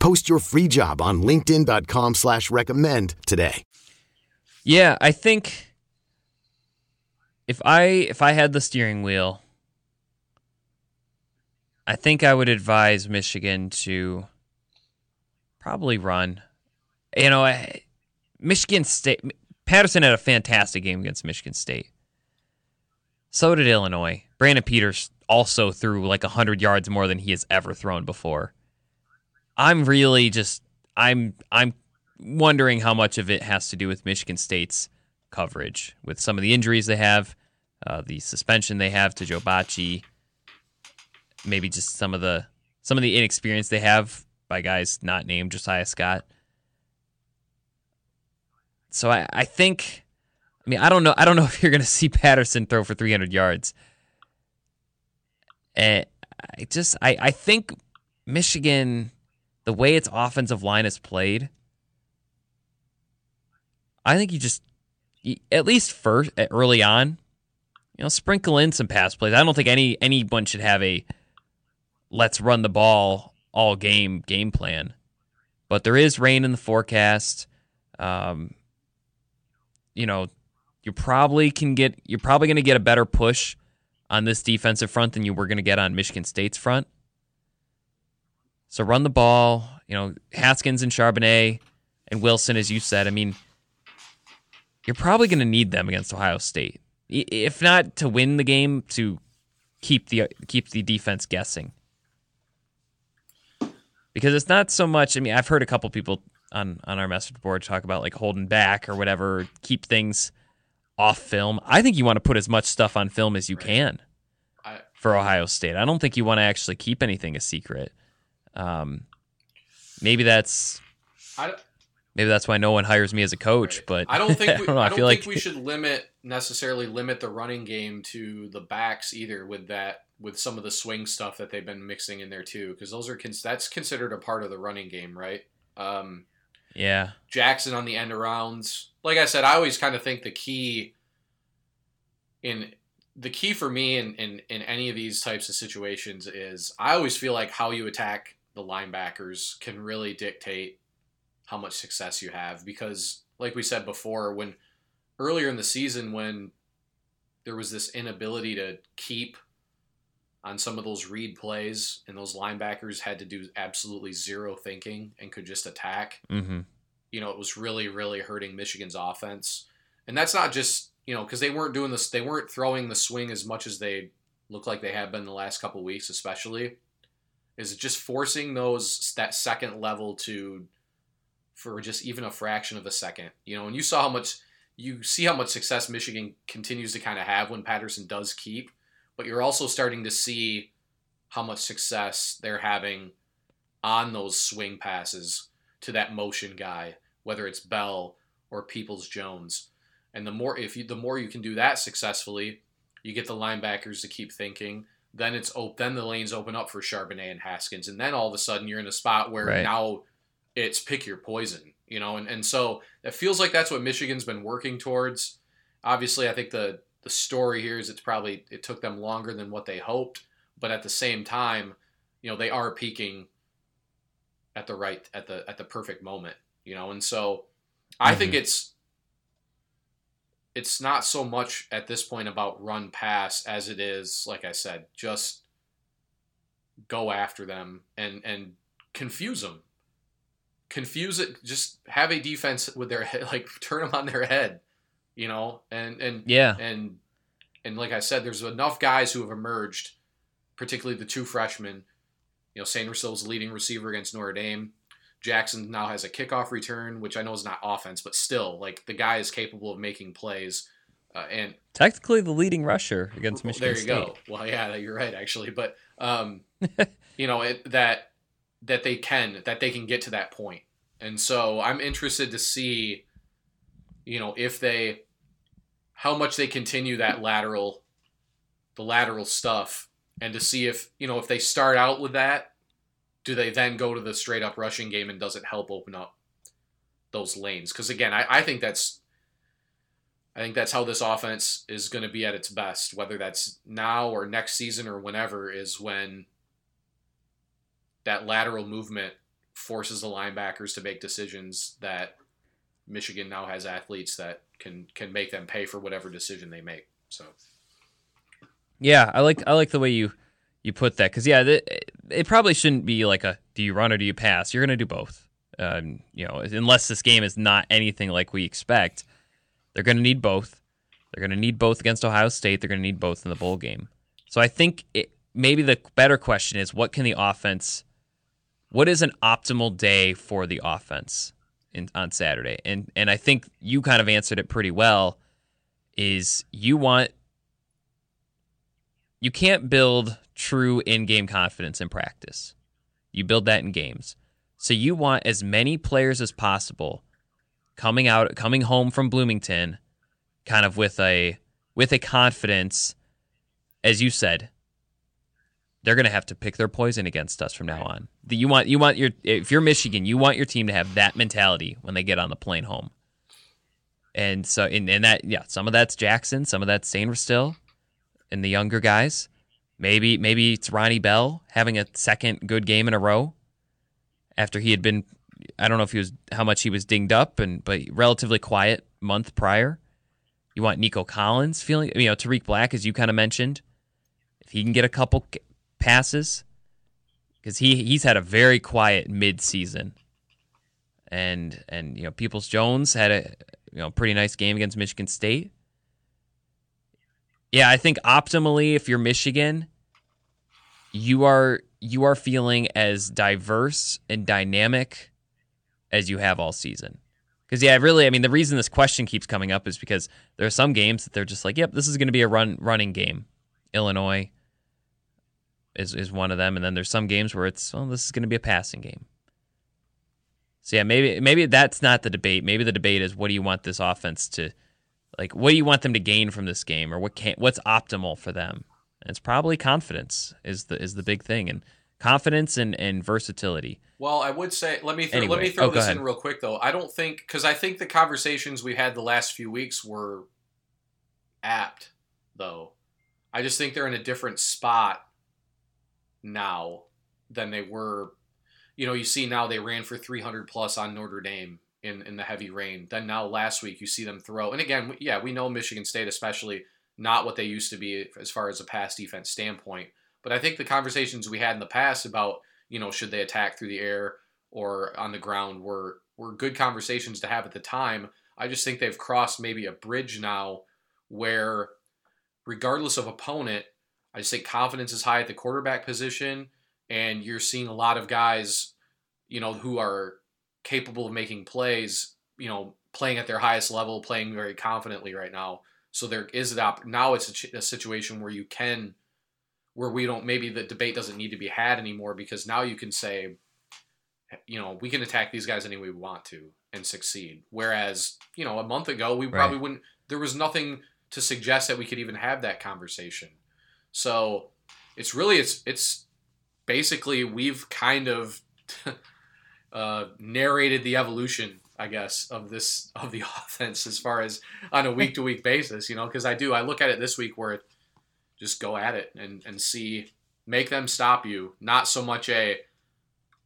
Post your free job on LinkedIn.com slash recommend today. Yeah, I think if I if I had the steering wheel, I think I would advise Michigan to probably run. You know, Michigan State Patterson had a fantastic game against Michigan State. So did Illinois. Brandon Peters also threw like 100 yards more than he has ever thrown before. I'm really just I'm I'm wondering how much of it has to do with Michigan State's coverage with some of the injuries they have, uh, the suspension they have to Joe Bachie, maybe just some of the some of the inexperience they have by guys not named Josiah Scott. So I, I think I mean I don't know I don't know [LAUGHS] if you're gonna see Patterson throw for 300 yards. And I just I, I think Michigan the way its offensive line is played, I think you just at least first early on, you know, sprinkle in some pass plays. I don't think any anyone should have a let's run the ball all game game plan. But there is rain in the forecast. Um, you know, you probably can get you're probably going to get a better push on this defensive front than you were going to get on Michigan State's front. So run the ball. You know, Haskins and Charbonnet and Wilson, as you said. I mean, you're probably going to need them against Ohio State, if not to win the game, to keep the keep the defense guessing. Because it's not so much. I mean, I've heard a couple people on on our message board talk about like holding back or whatever, keep things off film. I think you want to put as much stuff on film as you can for Ohio State. I don't think you want to actually keep anything a secret. Um, maybe that's maybe that's why no one hires me as a coach. Right. But I don't think [LAUGHS] we, I don't, know, I, I don't feel think like... we should limit necessarily limit the running game to the backs either with that with some of the swing stuff that they've been mixing in there too because those are that's considered a part of the running game, right? Um, yeah, Jackson on the end arounds. Like I said, I always kind of think the key in the key for me in, in in any of these types of situations is I always feel like how you attack the linebackers can really dictate how much success you have because like we said before when earlier in the season when there was this inability to keep on some of those read plays, and those linebackers had to do absolutely zero thinking and could just attack. Mm-hmm. You know, it was really, really hurting Michigan's offense. And that's not just, you know, because they weren't doing this, they weren't throwing the swing as much as they look like they have been the last couple weeks, especially. Is just forcing those that second level to for just even a fraction of a second. You know, and you saw how much you see how much success Michigan continues to kind of have when Patterson does keep, but you're also starting to see how much success they're having on those swing passes to that motion guy, whether it's Bell or Peoples Jones. And the more if you the more you can do that successfully, you get the linebackers to keep thinking. Then it's op- then the lanes open up for Charbonnet and Haskins, and then all of a sudden you're in a spot where Right. now it's pick your poison, you know, and, and so it feels like that's what Michigan's been working towards. Obviously, I think the the story here is it's probably it took them longer than what they hoped, but at the same time, you know, they are peaking at the right at the at the perfect moment, you know, and so I mm-hmm. think it's it's not so much at this point about run pass as it is, like I said, just go after them and and confuse them confuse it just have a defense with their head [LAUGHS] like turn them on their head you know and and Yeah. and and like i said there's enough guys who have emerged particularly the two freshmen you know Sanderson's leading receiver against notre dame jackson now has a kickoff return which i know is not offense but still like the guy is capable of making plays uh, and Technically the leading rusher against Michigan there you State. go. Well, yeah, you're right actually, but um, [LAUGHS] you know it, that that they can that they can get to that point, and so I'm interested to see, you know, if they how much they continue that lateral, the lateral stuff, and to see if you know if they start out with that, do they then go to the straight up rushing game and does it help open up those lanes? Because again, I, I think that's I think that's how this offense is going to be at its best, whether that's now or next season or whenever, is when that lateral movement forces the linebackers to make decisions that Michigan now has athletes that can can make them pay for whatever decision they make. So Yeah, I like I like the way you you put that because yeah, it, probably shouldn't be like a do you run or do you pass. You're gonna do both. Um, you know, unless this game is not anything like we expect, they're gonna need both. They're gonna need both against Ohio State. They're gonna need both in the bowl game. So I think it, maybe the better question is what can the offense, what is an optimal day for the offense in, on Saturday? And and I think you kind of answered it pretty well. Is you want you can't build true in-game confidence in practice. You build that in games. So you want as many players as possible coming out coming home from Bloomington kind of with a with a confidence as you said they're going to have to pick their poison against us from now on. You want you want your if you're Michigan, you want your team to have that mentality when they get on the plane home. And so and, and that yeah, some of that's Jackson, some of that's Sainristil and the younger guys. Maybe maybe it's Ronnie Bell having a second good game in a row after he had been I don't know if he was how much he was dinged up and but relatively quiet month prior. You want Nico Collins feeling you know Tarik Black as you kind of mentioned. If he can get a couple passes cuz he he's had a very quiet mid-season. And and you know Peoples Jones had a you know pretty nice game against Michigan State. Yeah, I think optimally, if you're Michigan, you are you are feeling as diverse and dynamic as you have all season. Because yeah, really, I mean, the reason this question keeps coming up is because there are some games that they're just like, "Yep, this is going to be a run running game." Illinois is is one of them, and then there's some games where it's, "Well, this is going to be a passing game." So yeah, maybe maybe that's not the debate. Maybe the debate is, what do you want this offense to like what do you want them to gain from this game or what can what's optimal for them and it's probably confidence is the is the big thing and confidence and, and versatility Well, I would say let me th- let me throw Oh, this ahead. in real quick though. I don't think because I think the conversations we had the last few weeks were apt though. I just think they're in a different spot now than they were. You know, you see now they ran for 300 plus on Notre Dame in in the heavy rain. Then now last week you see them throw. And again, yeah, we know Michigan State especially not what they used to be as far as a pass defense standpoint. But I think the conversations we had in the past about, you know, should they attack through the air or on the ground were were good conversations to have at the time. I just think they've crossed maybe a bridge now where regardless of opponent, I just think confidence is high at the quarterback position and you're seeing a lot of guys, you know, who are capable of making plays, you know, playing at their highest level, playing very confidently right now. So there is that op- now it's a, a situation where you can where we don't maybe the debate doesn't need to be had anymore because now you can say you know we can attack these guys any way we want to and succeed. Whereas you know a month ago we probably wouldn't there was nothing to suggest that we could even have that conversation. So it's really it's it's basically we've kind of [LAUGHS] uh, narrated the evolution i guess of this of the [LAUGHS] offense as far as on a week to week basis you know because i do i look at it this week where just go at it and and see make them stop you. Not so much a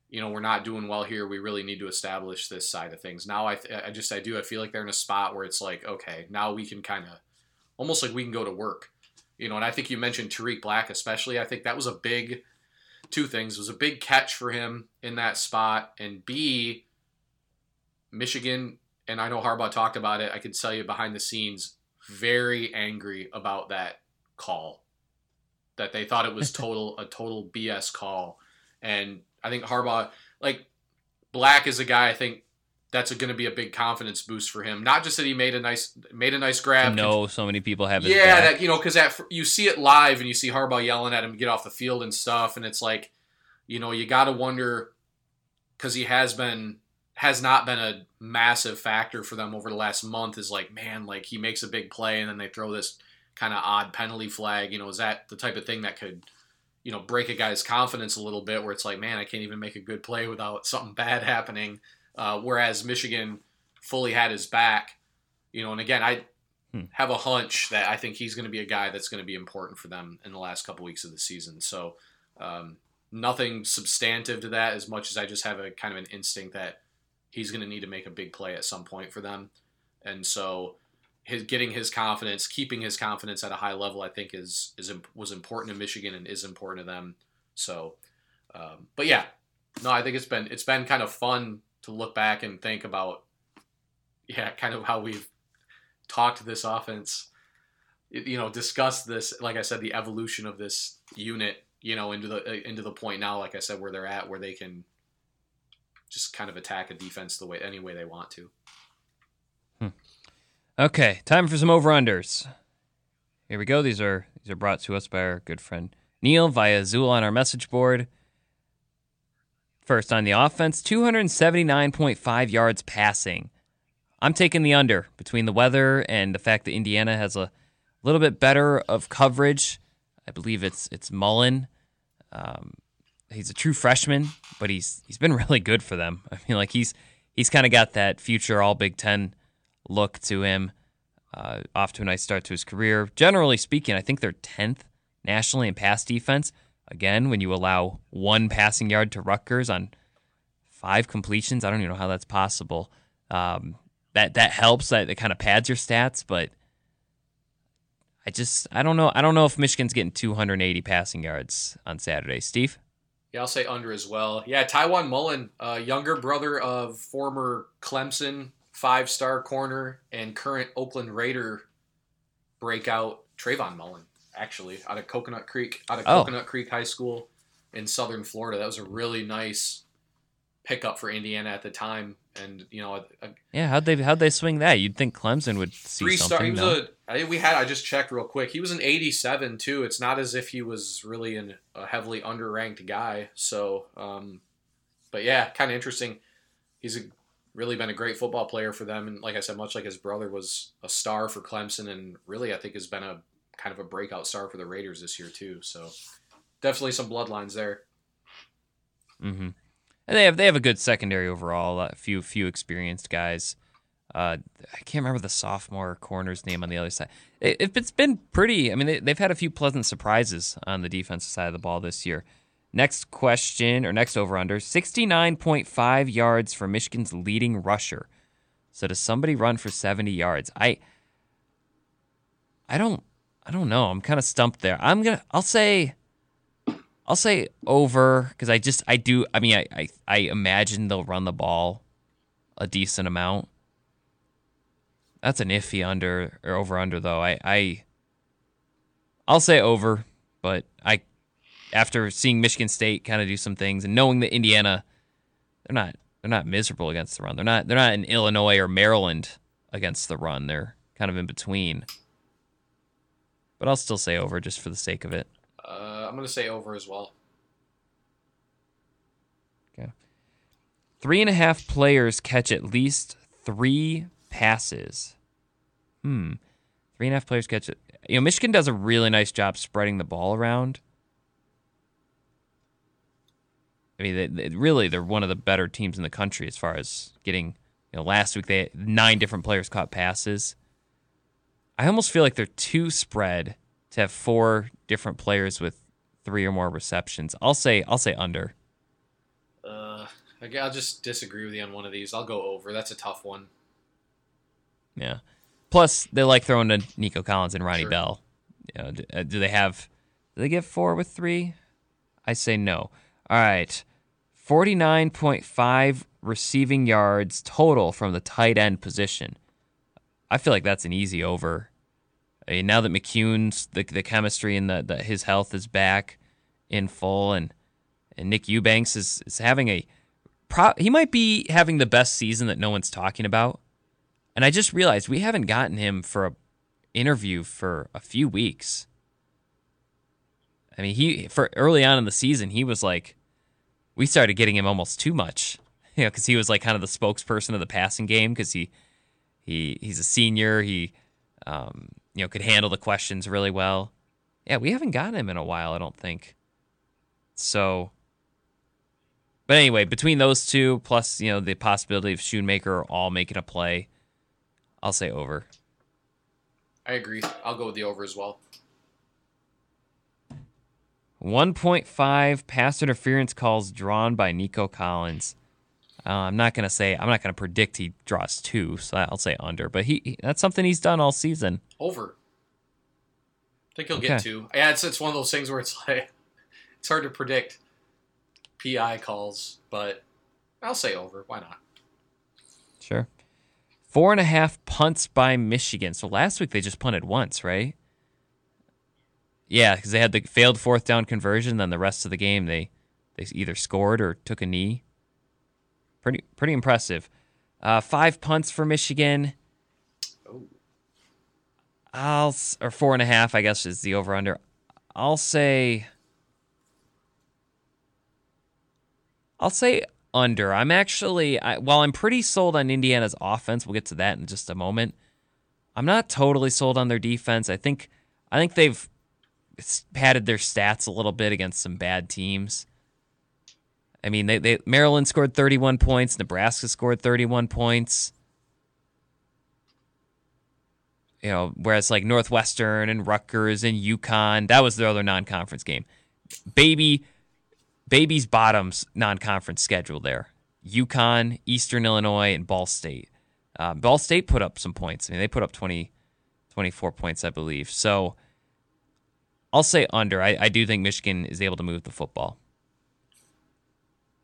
you know we're not doing well here. We really need to establish this side of things. Now i th- i just i do i feel like they're in a spot where it's like okay now we can kind of almost like we can go to work. You know and i think you mentioned tarik black especially. I think that was a big two things. It was a big catch for him in that spot and b michigan and i know harbaugh talked about it. I can tell you behind the scenes very angry about that call that they thought it was [LAUGHS] total a total bs call. And I think Harbaugh, like Black, is a guy I think that's going to be a big confidence boost for him. Not just that he made a nice made a nice grab. know so many people have yeah, that you know, because that you see it live and you see Harbaugh yelling at him get off the field and stuff, and it's like, you know, you got to wonder because he has been has not been a massive factor for them over the last month. Is like, man, like he makes a big play and then they throw this kind of odd penalty flag. You know, is that the type of thing that could you know break a guy's confidence a little bit where it's like man i can't even make a good play without something bad [LAUGHS] happening uh, whereas michigan fully had his back you know and again i Hmm. have a hunch that i think he's going to be a guy that's going to be important for them in the last couple weeks of the season so um, nothing substantive to that as much as i just have a kind of an instinct that he's going to need to make a big play at some point for them and so his getting his confidence, keeping his confidence at a high level, I think is is was important to Michigan and is important to them. So, um, but yeah, no, I think it's been it's been kind of fun to look back and think about, yeah, kind of how we've talked this offense, you know, discussed this. Like I said, the evolution of this unit, you know, into the uh, into the point now, like I said, where they're at, where they can just kind of attack a defense the way any way they want to. Hmm. Okay, time for some over unders. Here we go. These are these are brought to us by our good friend Neil via Zool on our message board. First on the offense, 279.5 yards passing. I'm taking the under between the weather and the fact that Indiana has a little bit better of coverage. I believe it's it's Mullen. Um, he's a true freshman, but he's he's been [LAUGHS] really good for them. I mean, like he's he's kind of got that future All Big Ten look to him. Uh, off to a nice start to his career. Generally speaking, I think they're tenth nationally in pass defense. Again, when you allow one passing yard to Rutgers on five completions, I don't even know how that's possible. Um, that that helps. That it kind of pads your stats, but I just I don't know. I don't know if Michigan's getting 280 passing yards on Saturday. Steve. Yeah, I'll say under as well. Yeah, Tiawan Mullen, uh, younger brother of former Clemson five star corner and current Oakland Raider breakout Trayvon Mullen, actually, out of Coconut Creek, out of Oh. Coconut Creek High School in southern Florida. That was a really nice pickup for Indiana at the time. And, you know, a, a Yeah, how'd they how'd they swing that? You'd think Clemson would see three star. He was no? a. We had. I just checked real quick. He was an 87 too. It's not as if he was really an, a heavily underranked guy. So, um, but yeah, kind of interesting. He's a, really been a great football player for them, and like I said, much like his brother was a star for Clemson, and really I think has been a kind of a breakout star for the Raiders this year too. So, definitely some bloodlines there. Mm-hmm. And they have they have a good secondary overall. A few few experienced guys. Uh, I can't remember the sophomore corner's name on the other side. It, it's been pretty. I mean, they, they've had a few pleasant surprises on the defensive side of the ball this year. Next question or next over under sixty nine point five yards for Michigan's leading rusher. So does somebody run for seventy yards? I I don't I don't know. I'm kind of stumped there. I'm gonna I'll say I'll say over because I just I do I mean I, I I imagine they'll run the ball a decent amount. That's an iffy under or over under though. I I I'll say over, but I after seeing Michigan State kind of do some things and knowing that Indiana they're not they're not miserable against the run. They're not they're not in Illinois or Maryland against the run. They're kind of in between. But I'll still say over just for the sake of it. Uh, I'm gonna say over as well. Okay. Three and a half players catch at least three passes. Hmm. Three and a half players catch it. You know, Michigan does a really nice job spreading the ball around. I mean, they, they, really, they're one of the better teams in the country as far as getting. You know, last week they had nine different players caught passes. I almost feel like they're too spread to have four different players with three or more receptions. I'll say I'll say under. Uh, I'll just disagree with you on one of these. I'll go over. That's a tough one. Yeah. Plus, they like throwing to Nico Collins and Ronnie Sure. Bell. You know, do, uh, do they have? Do they get four with three? I say no. All right, forty nine point five receiving yards total from the tight end position. I feel like that's an easy over. I mean, now that McKeon's the the chemistry and the, the his health is back in full, and and Nick Eubanks is is having a pro, he might be having the best season that no one's talking about. And I just realized we haven't gotten him for a interview for a few weeks. I mean, he for early on in the season, he was like, we started getting him almost too much, [LAUGHS] you know, because he was like kind of the spokesperson of the passing game because he he he's a senior, he um, you know could handle the questions really well. Yeah, we haven't gotten him in a while, I don't think. So, but anyway, between those two, plus you know the possibility of Shoemaker all making a play, I'll say over. I agree. I'll go with the over as well. 1.5 pass interference calls drawn by Nico Collins. Uh, I'm not gonna say I'm not gonna predict he draws two, so I'll say under. But he, he- that's something he's done all season. Over. I think he'll Okay. get two. Yeah, it's it's one of those things where it's [LAUGHS] like it's hard to predict PI calls, but I'll say over. Why not? Sure. Four and a half punts by Michigan. So last week they just punted once, right? Yeah, because they had the failed fourth down conversion. Then the rest of the game they they either scored or took a knee. Pretty pretty impressive. Uh, five punts for Michigan. I'll or four and a half, I guess, is the over under. I'll say. I'll say under. I'm actually, I, while I'm pretty sold on Indiana's offense, we'll get to that in just a moment. I'm not totally sold on their defense. I think, I think they've padded their stats a little bit against some bad teams. I mean, they, they Maryland scored 31 points, Nebraska scored 31 points. you know, whereas like Northwestern and Rutgers and UConn, that was their other non-conference game. Baby, Baby's bottoms non-conference schedule there. UConn, Eastern Illinois, and Ball State. Uh, Ball State put up some points. I mean, they put up 20, 24 points, I believe. So I'll say under. I, I do think Michigan is able to move the football.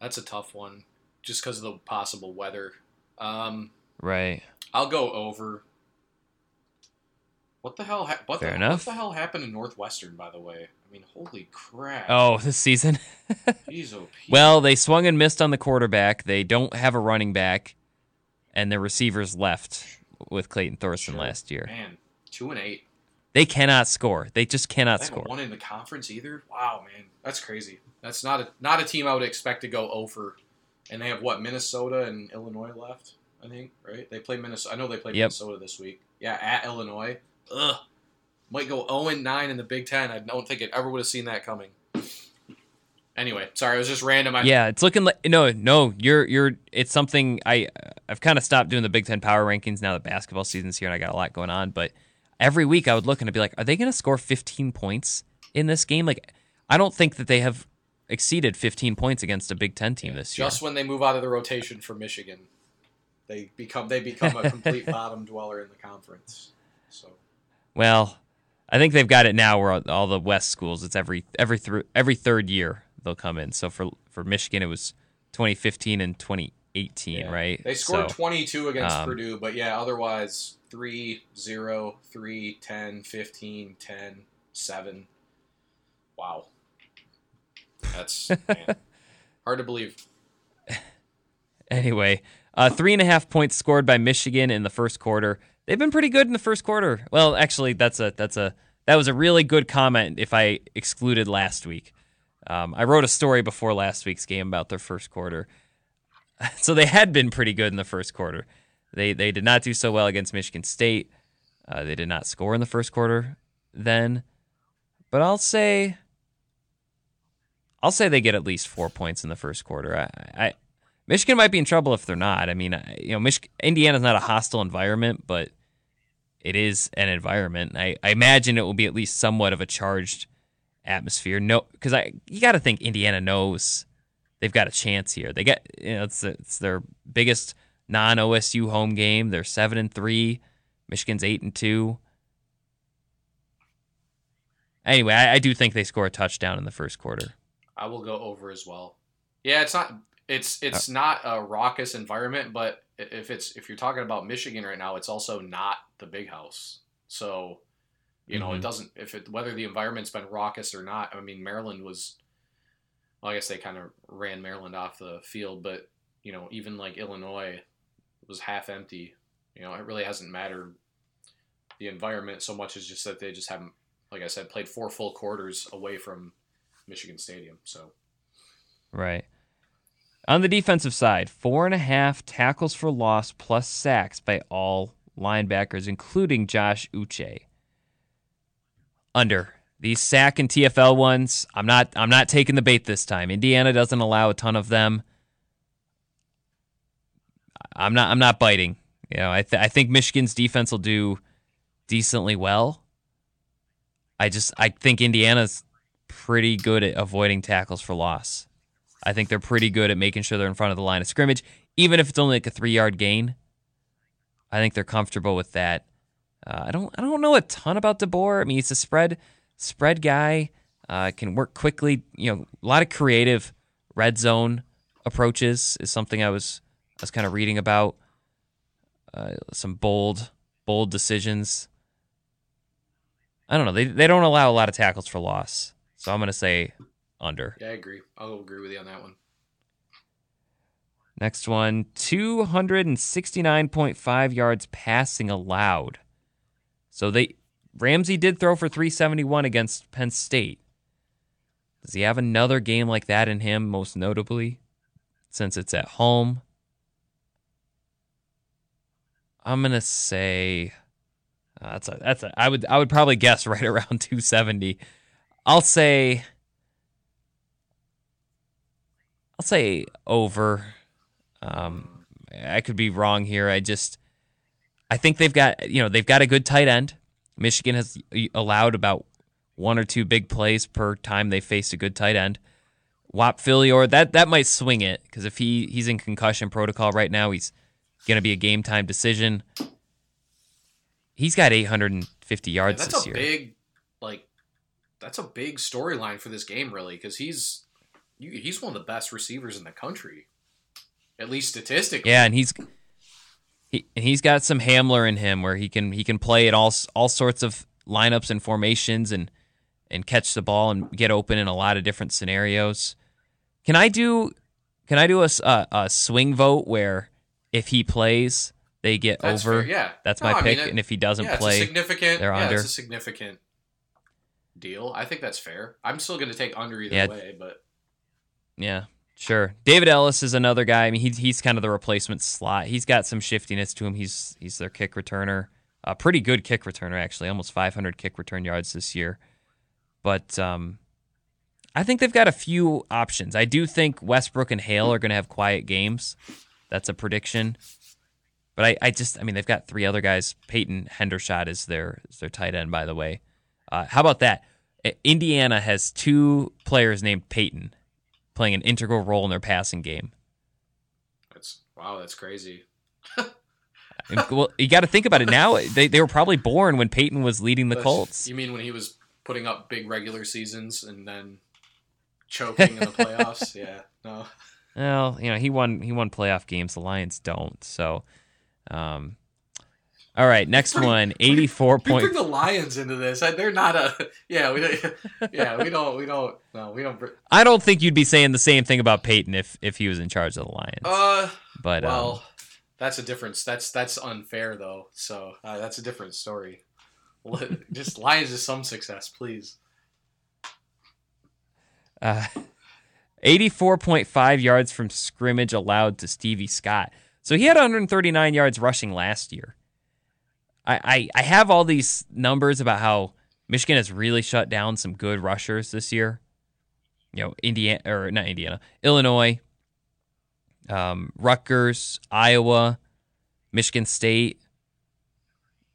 That's a tough one, just because of the possible weather. Um, Right. I'll go over. What the hell? Ha- what, Fair the, enough. what the hell happened in Northwestern? By the way, I mean, holy crap! Oh, this season. [LAUGHS] Jeez, oh, Well, they swung and missed on the quarterback. They don't have a running back, and their receivers left with Clayton Thorson Sure. last year. man, two and eight. They cannot score. They just cannot They score. won in the conference either. Wow, man, that's crazy. That's not a not a team I would expect to go oh over. And they have what Minnesota and Illinois left. I think right. They play Minnesota. I know they play Yep. Minnesota this week. Yeah, at Illinois. Ugh. Might go 0 and 9 in the Big Ten. I don't think it ever would have seen that coming. Anyway, sorry, it was just random. I, Yeah, it's looking like no, no. You're you're. It's something I I've kind of stopped doing the Big Ten power rankings now that basketball season's here and I got a lot going on. But every week I would look and I'd be like, are they going to score 15 points in this game? Like, I don't think that they have exceeded 15 points against a Big Ten team this year. Just when they move out of the rotation for Michigan, they become they become a complete [LAUGHS] bottom dweller in the conference. So Well, I think they've got it now where all, the West schools it's every every through every third year they'll come in. So for for Michigan it was 2015 and 2018, Yeah. right? They scored So, 22 against um, Purdue, but yeah, otherwise 3 0, 3 10, 15, 10, 7. Wow. That's [LAUGHS] hard to believe. Anyway, uh, three and a half points scored by Michigan in the first quarter. They've been pretty good in the first quarter. Well, actually, that's a that's a that was a really good comment. If I excluded last week, um, I wrote a story before last week's game about their first quarter. [LAUGHS] So they had been pretty good in the first quarter. They they did not do so well against Michigan State. Uh, they did not score in the first quarter then, but I'll say I'll say they get at least four points in the first quarter. I, I Michigan might be in trouble if they're not. I mean, you know, Mich- Indiana's not a hostile environment, but it is an environment. I, I imagine it will be at least somewhat of a charged atmosphere. No, because I you got to think Indiana knows they've got a chance here. They got you know it's it's their biggest non OSU home game. They're seven and three. Michigan's eight and two. Anyway, I, I do think they score a touchdown in the first quarter. I will go over as well. Yeah, it's not it's it's not a raucous environment, but if it's if you're talking about Michigan right now, it's also not the big house. So, you know, it Mhm. doesn't if it whether the environment's been raucous or not. I mean, Maryland was well, I guess they kind of ran Maryland off the field, but you know, even like Illinois was half empty. You know, it really hasn't mattered the environment so much as just that they just haven't like I said played four full quarters away from Michigan Stadium. So, Right. On the defensive side, four and a half tackles for loss plus sacks by all linebackers, including Josh Uche. Under these sack and TFL ones, I'm not. I'm not taking the bait this time. Indiana doesn't allow a ton of them. I'm not. I'm not biting. You know, I th- I think Michigan's defense will do decently well. I just I think Indiana's pretty good at avoiding tackles for loss. I think they're pretty good at making sure they're in front of the line of scrimmage, even if it's only like a three yard gain. I think they're comfortable with that. Uh, I don't I don't know a ton about DeBoer. I mean, he's a spread spread guy. Uh, can work quickly. You know, a lot of creative red zone approaches is something I was I was kind of reading about. Uh, some bold bold decisions. I don't know. They they don't allow a lot of tackles for loss, so I'm gonna say under. yeah, I agree. I'll agree with you on that one. Next one, 269.5 yards passing allowed. So they Ramsey did throw for 371 against Penn State. Does he have another game like that in him, most notably, since it's at home? I'm gonna say uh, that's a that's a I would I would probably guess [LAUGHS] right around 270. I'll say I'll say over. Um, I could be wrong here. I just I think they've got you know they've got a good tight end. Michigan has allowed about one or two big plays per time they faced a good tight end. Whop Philyor, that that might swing it because if he he's in concussion protocol right now, he's going to be a game time decision. He's got 850 yards Yeah, that's this a year. big, like, that's a big storyline for this game, really, because he's he's one of the best receivers in the country, at least statistically. Yeah, and he's he and he's got some Hamler in him where he can he can play at all all sorts of lineups and formations and and catch the ball and get open in a lot of different scenarios. Can I do can I do a, a- a swing vote where if he plays they get That's over? fair, yeah. That's No, my I pick. mean, it- and if he doesn't yeah, play, it's a significant. they're yeah, under. it's a significant deal. I think that's fair. I'm still going to take under either Yeah. way, but Yeah, sure. David Ellis is another guy. I mean, he's he's kind of the replacement slot. He's got some shiftiness to him. He's he's their kick returner, a pretty good kick returner actually, almost 500 kick return yards this year. But um, I think they've got a few options. I do think Westbrook and Hale are going to have quiet games. That's a prediction. But I, I just, I mean, they've got three other guys. Peyton Hendershot is their is their tight end, by the way. Uh, how about that? Indiana has two players named Peyton playing an integral role in their passing game. that's wow, that's crazy. [LAUGHS] Well, you got to think about it now. They they were probably born when Peyton was leading the Colts. You mean when he was putting up big regular seasons and then choking in the [LAUGHS] playoffs? yeah, no. Well, you know he won he won playoff games. The Lions don't. So, um, all right, next Bring- one, eighty four point. bring the Lions into this. They're not a. Yeah, we. don't- [LAUGHS] Yeah, we don't. We don't. No, we don't. I don't think you'd be saying the same thing about Peyton if if he was in charge of the Lions. Uh, but um, well, that's a difference. That's that's unfair though. So uh, that's a different story. [LAUGHS] Just Lions is some success, please. Uh, [LAUGHS] 84.5 yards from scrimmage allowed to Stevie Scott. So he had 139 yards rushing last year. I, I, I have all these numbers about how Michigan has really shut down some good rushers this year. You know, Indiana or not Indiana, Illinois, um, Rutgers, Iowa, Michigan State,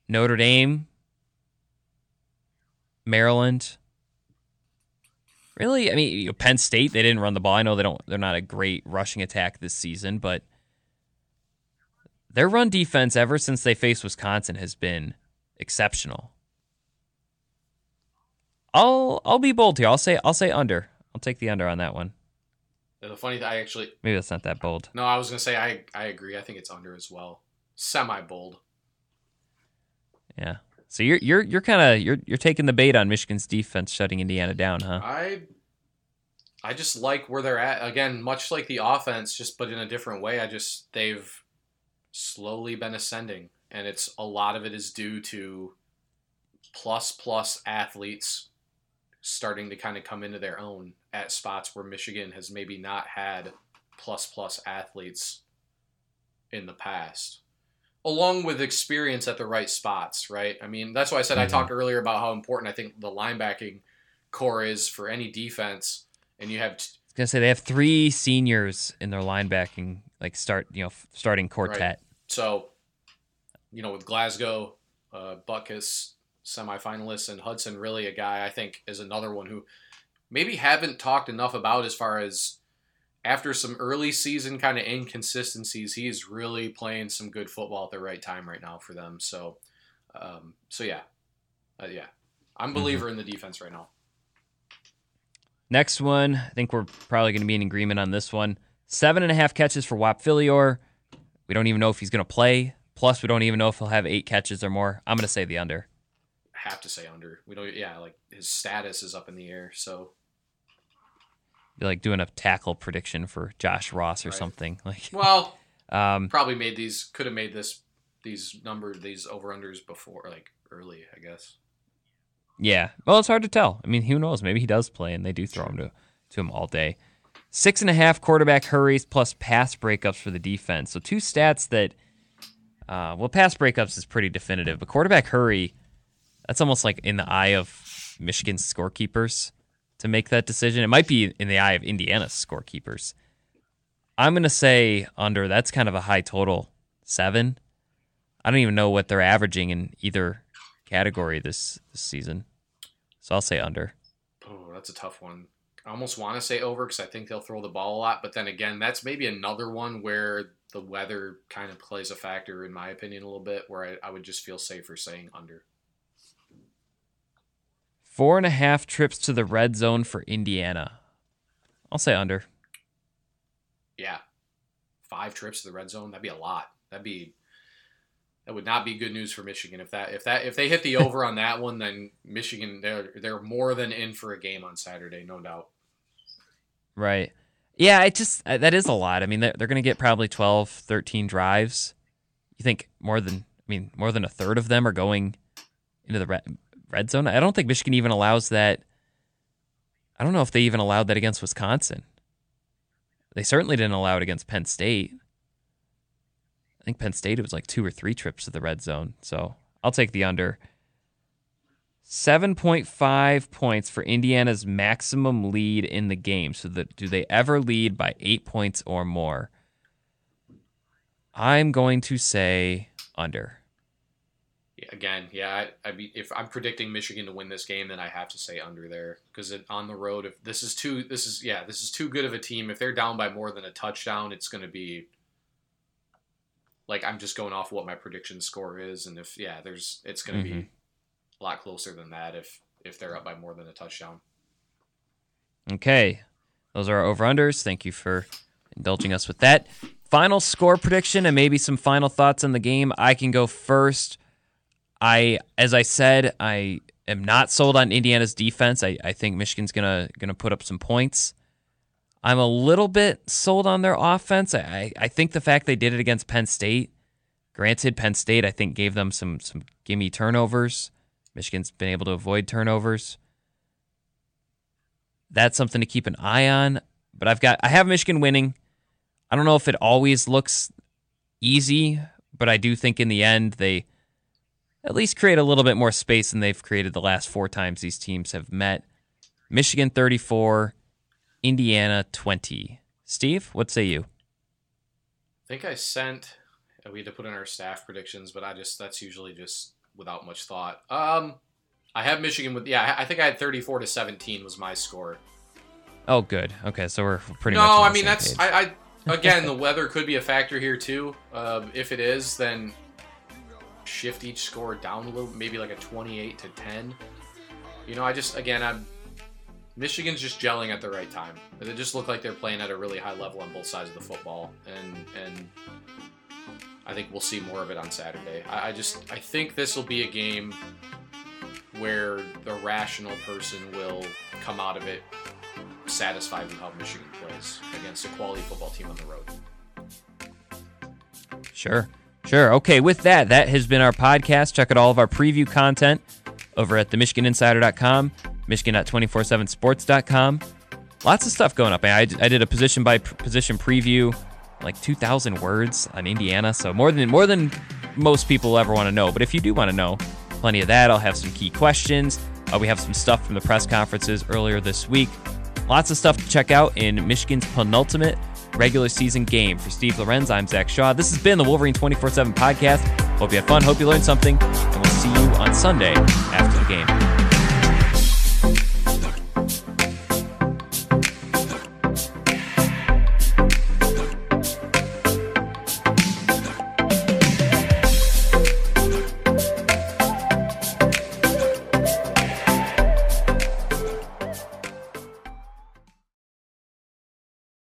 Notre Dame, Maryland. Really, I mean, you know, Penn State they didn't run the ball. I know they don't. They're not a great rushing attack this season, but their run defense ever since they faced Wisconsin has been exceptional. I'll I'll be bold here. I'll say I'll say under. I'll take the under on that one. And the funny, thing, I actually Maybe that's not that bold. no. I was gonna say I I agree. I think it's under as well. Semi bold. Yeah. So you're you're you're kind of you're you're taking the bait on Michigan's defense shutting Indiana down, huh? I I just like where they're at. Again, much like the offense, just but in a different way. I just they've slowly been ascending, and it's a lot of it is due to plus plus athletes starting to kind of come into their own at spots where Michigan has maybe not had plus plus athletes in the past. Along with experience at the right spots, right? I mean, that's why I said I Mhm. talked earlier about how important I think the linebacking corps is for any defense. And you have, t- I was gonna say they have three seniors in their linebacking, like start you know f- starting quartet. so, you know, with Glasgow, uh, Butkus, semifinalists, and Hudson, really a guy I think is another one who maybe haven't talked enough about as far as after some early season kind of inconsistencies, he's really playing some good football at the right time right now for them. So, um, so yeah, uh, yeah, I'm a believer in the defense right now. Next one, I think we're probably going to be in agreement on this one. Seven and a half catches for Whop Philyor. We don't even know if he's going to play. Plus, we don't even know if he'll have eight catches or more. I'm going to say the under. Have to say under. We don't. Yeah, like his status is up in the air. So like doing a tackle prediction for Josh Ross or Right. something. [LAUGHS] Like, well, um, probably made these could have made this these number these over unders before like early i guess yeah. Well, it's hard to tell. I mean, who knows? Maybe he does play, and they do throw him to to him all day. Six and a half quarterback hurries plus pass breakups for the defense. So two stats that, uh, well, pass breakups is pretty definitive, but quarterback hurry, that's almost like in the eye of Michigan's scorekeepers to make that decision. It might be in the eye of Indiana's scorekeepers. I'm gonna say under. That's kind of a high total, seven. I don't even know what they're averaging in either category this, this season, so I'll say under. oh that's a tough one i almost want to say over because i think they'll throw the ball a lot but then again that's maybe another one where the weather kind of plays a factor in my opinion a little bit where i, I would just feel safer saying under Four and a half trips to the red zone for Indiana. I'll say under. yeah five trips to the red zone that'd be a lot that'd be that would not be good news for Michigan if that if that if they hit the [LAUGHS] over on that one then Michigan they're they're more than in for a game on Saturday no doubt Right. Yeah, it just that is a lot. I mean, they're, they're going to get probably 12, 13 drives. You think more than I mean, more than a third of them are going into the red, red zone? I don't think Michigan even allows that. I don't know if they even allowed that against Wisconsin. They certainly didn't allow it against Penn State. I think Penn State it was like two or three trips to the red zone. So I'll take the under. 7.5 points for Indiana's maximum lead in the game. So that do they ever lead by 8 points or more? I'm going to say under. Yeah, again, yeah, I, I mean, if I'm predicting Michigan to win this game, then I have to say under there because on the road, if this is too, this is yeah, this is too good of a team. If they're down by more than a touchdown, it's going to be like I'm just going off what my prediction score is, and if yeah, there's it's going to Mhm. be a lot closer than that if if they're up by more than a touchdown. Okay. Those are our over unders. Thank you for indulging us with that. Final score prediction and maybe some final thoughts on the game. I can go first. I as I said, I am not sold on Indiana's defense. I, I think Michigan's gonna gonna put up some points. I'm a little bit sold on their offense. I, I think the fact they did it against Penn State, granted, Penn State I think gave them some some gimme turnovers. Michigan's been able to avoid turnovers that's something to keep an eye on. But I've got I have Michigan winning. I don't know if it always looks easy, but I do think in the end they at least create a little bit more space than they've created the last four times these teams have met. Michigan 34, Indiana 20. Steve, what say you? I think I sent. We had to put in our staff predictions, but I just that's usually just without much thought. Um, I have Michigan with yeah. I think I had 34 to 17 was my score. Oh, good. Okay, so we're pretty no, I mean that's page. I, I again the [LAUGHS] weather could be a factor here too. Um, if it is, then shift each score down a little, maybe like a 28 to 10. You know, I just again I'm Michigan's just gelling at the right time. They just look like they're playing at a really high level on both sides of the football, and and I think we'll see more of it on Saturday. I, I just I think this will be a game where the rational person will come out of it satisfied with how Michigan plays against a quality football team on the road. Sure. Sure. Okay, with that, that has been our podcast. Check out all of our preview content over at themichiganinsider.com, michigan.247sports.com. Lots of stuff going up. I, I did a position by position preview, like 2,000 words on Indiana, so more than more than most people ever want to know. But if you do want to know, plenty of that. I'll have some key questions. Uh, we have some stuff from the press conferences earlier this week. Lots of stuff to check out in Michigan's penultimate regular season game. For Steve Lorenz, I'm Zach Shaw. This has been the Wolverine 24 7 podcast. Hope you had fun. Hope you learned something. And we'll see you on Sunday after the game.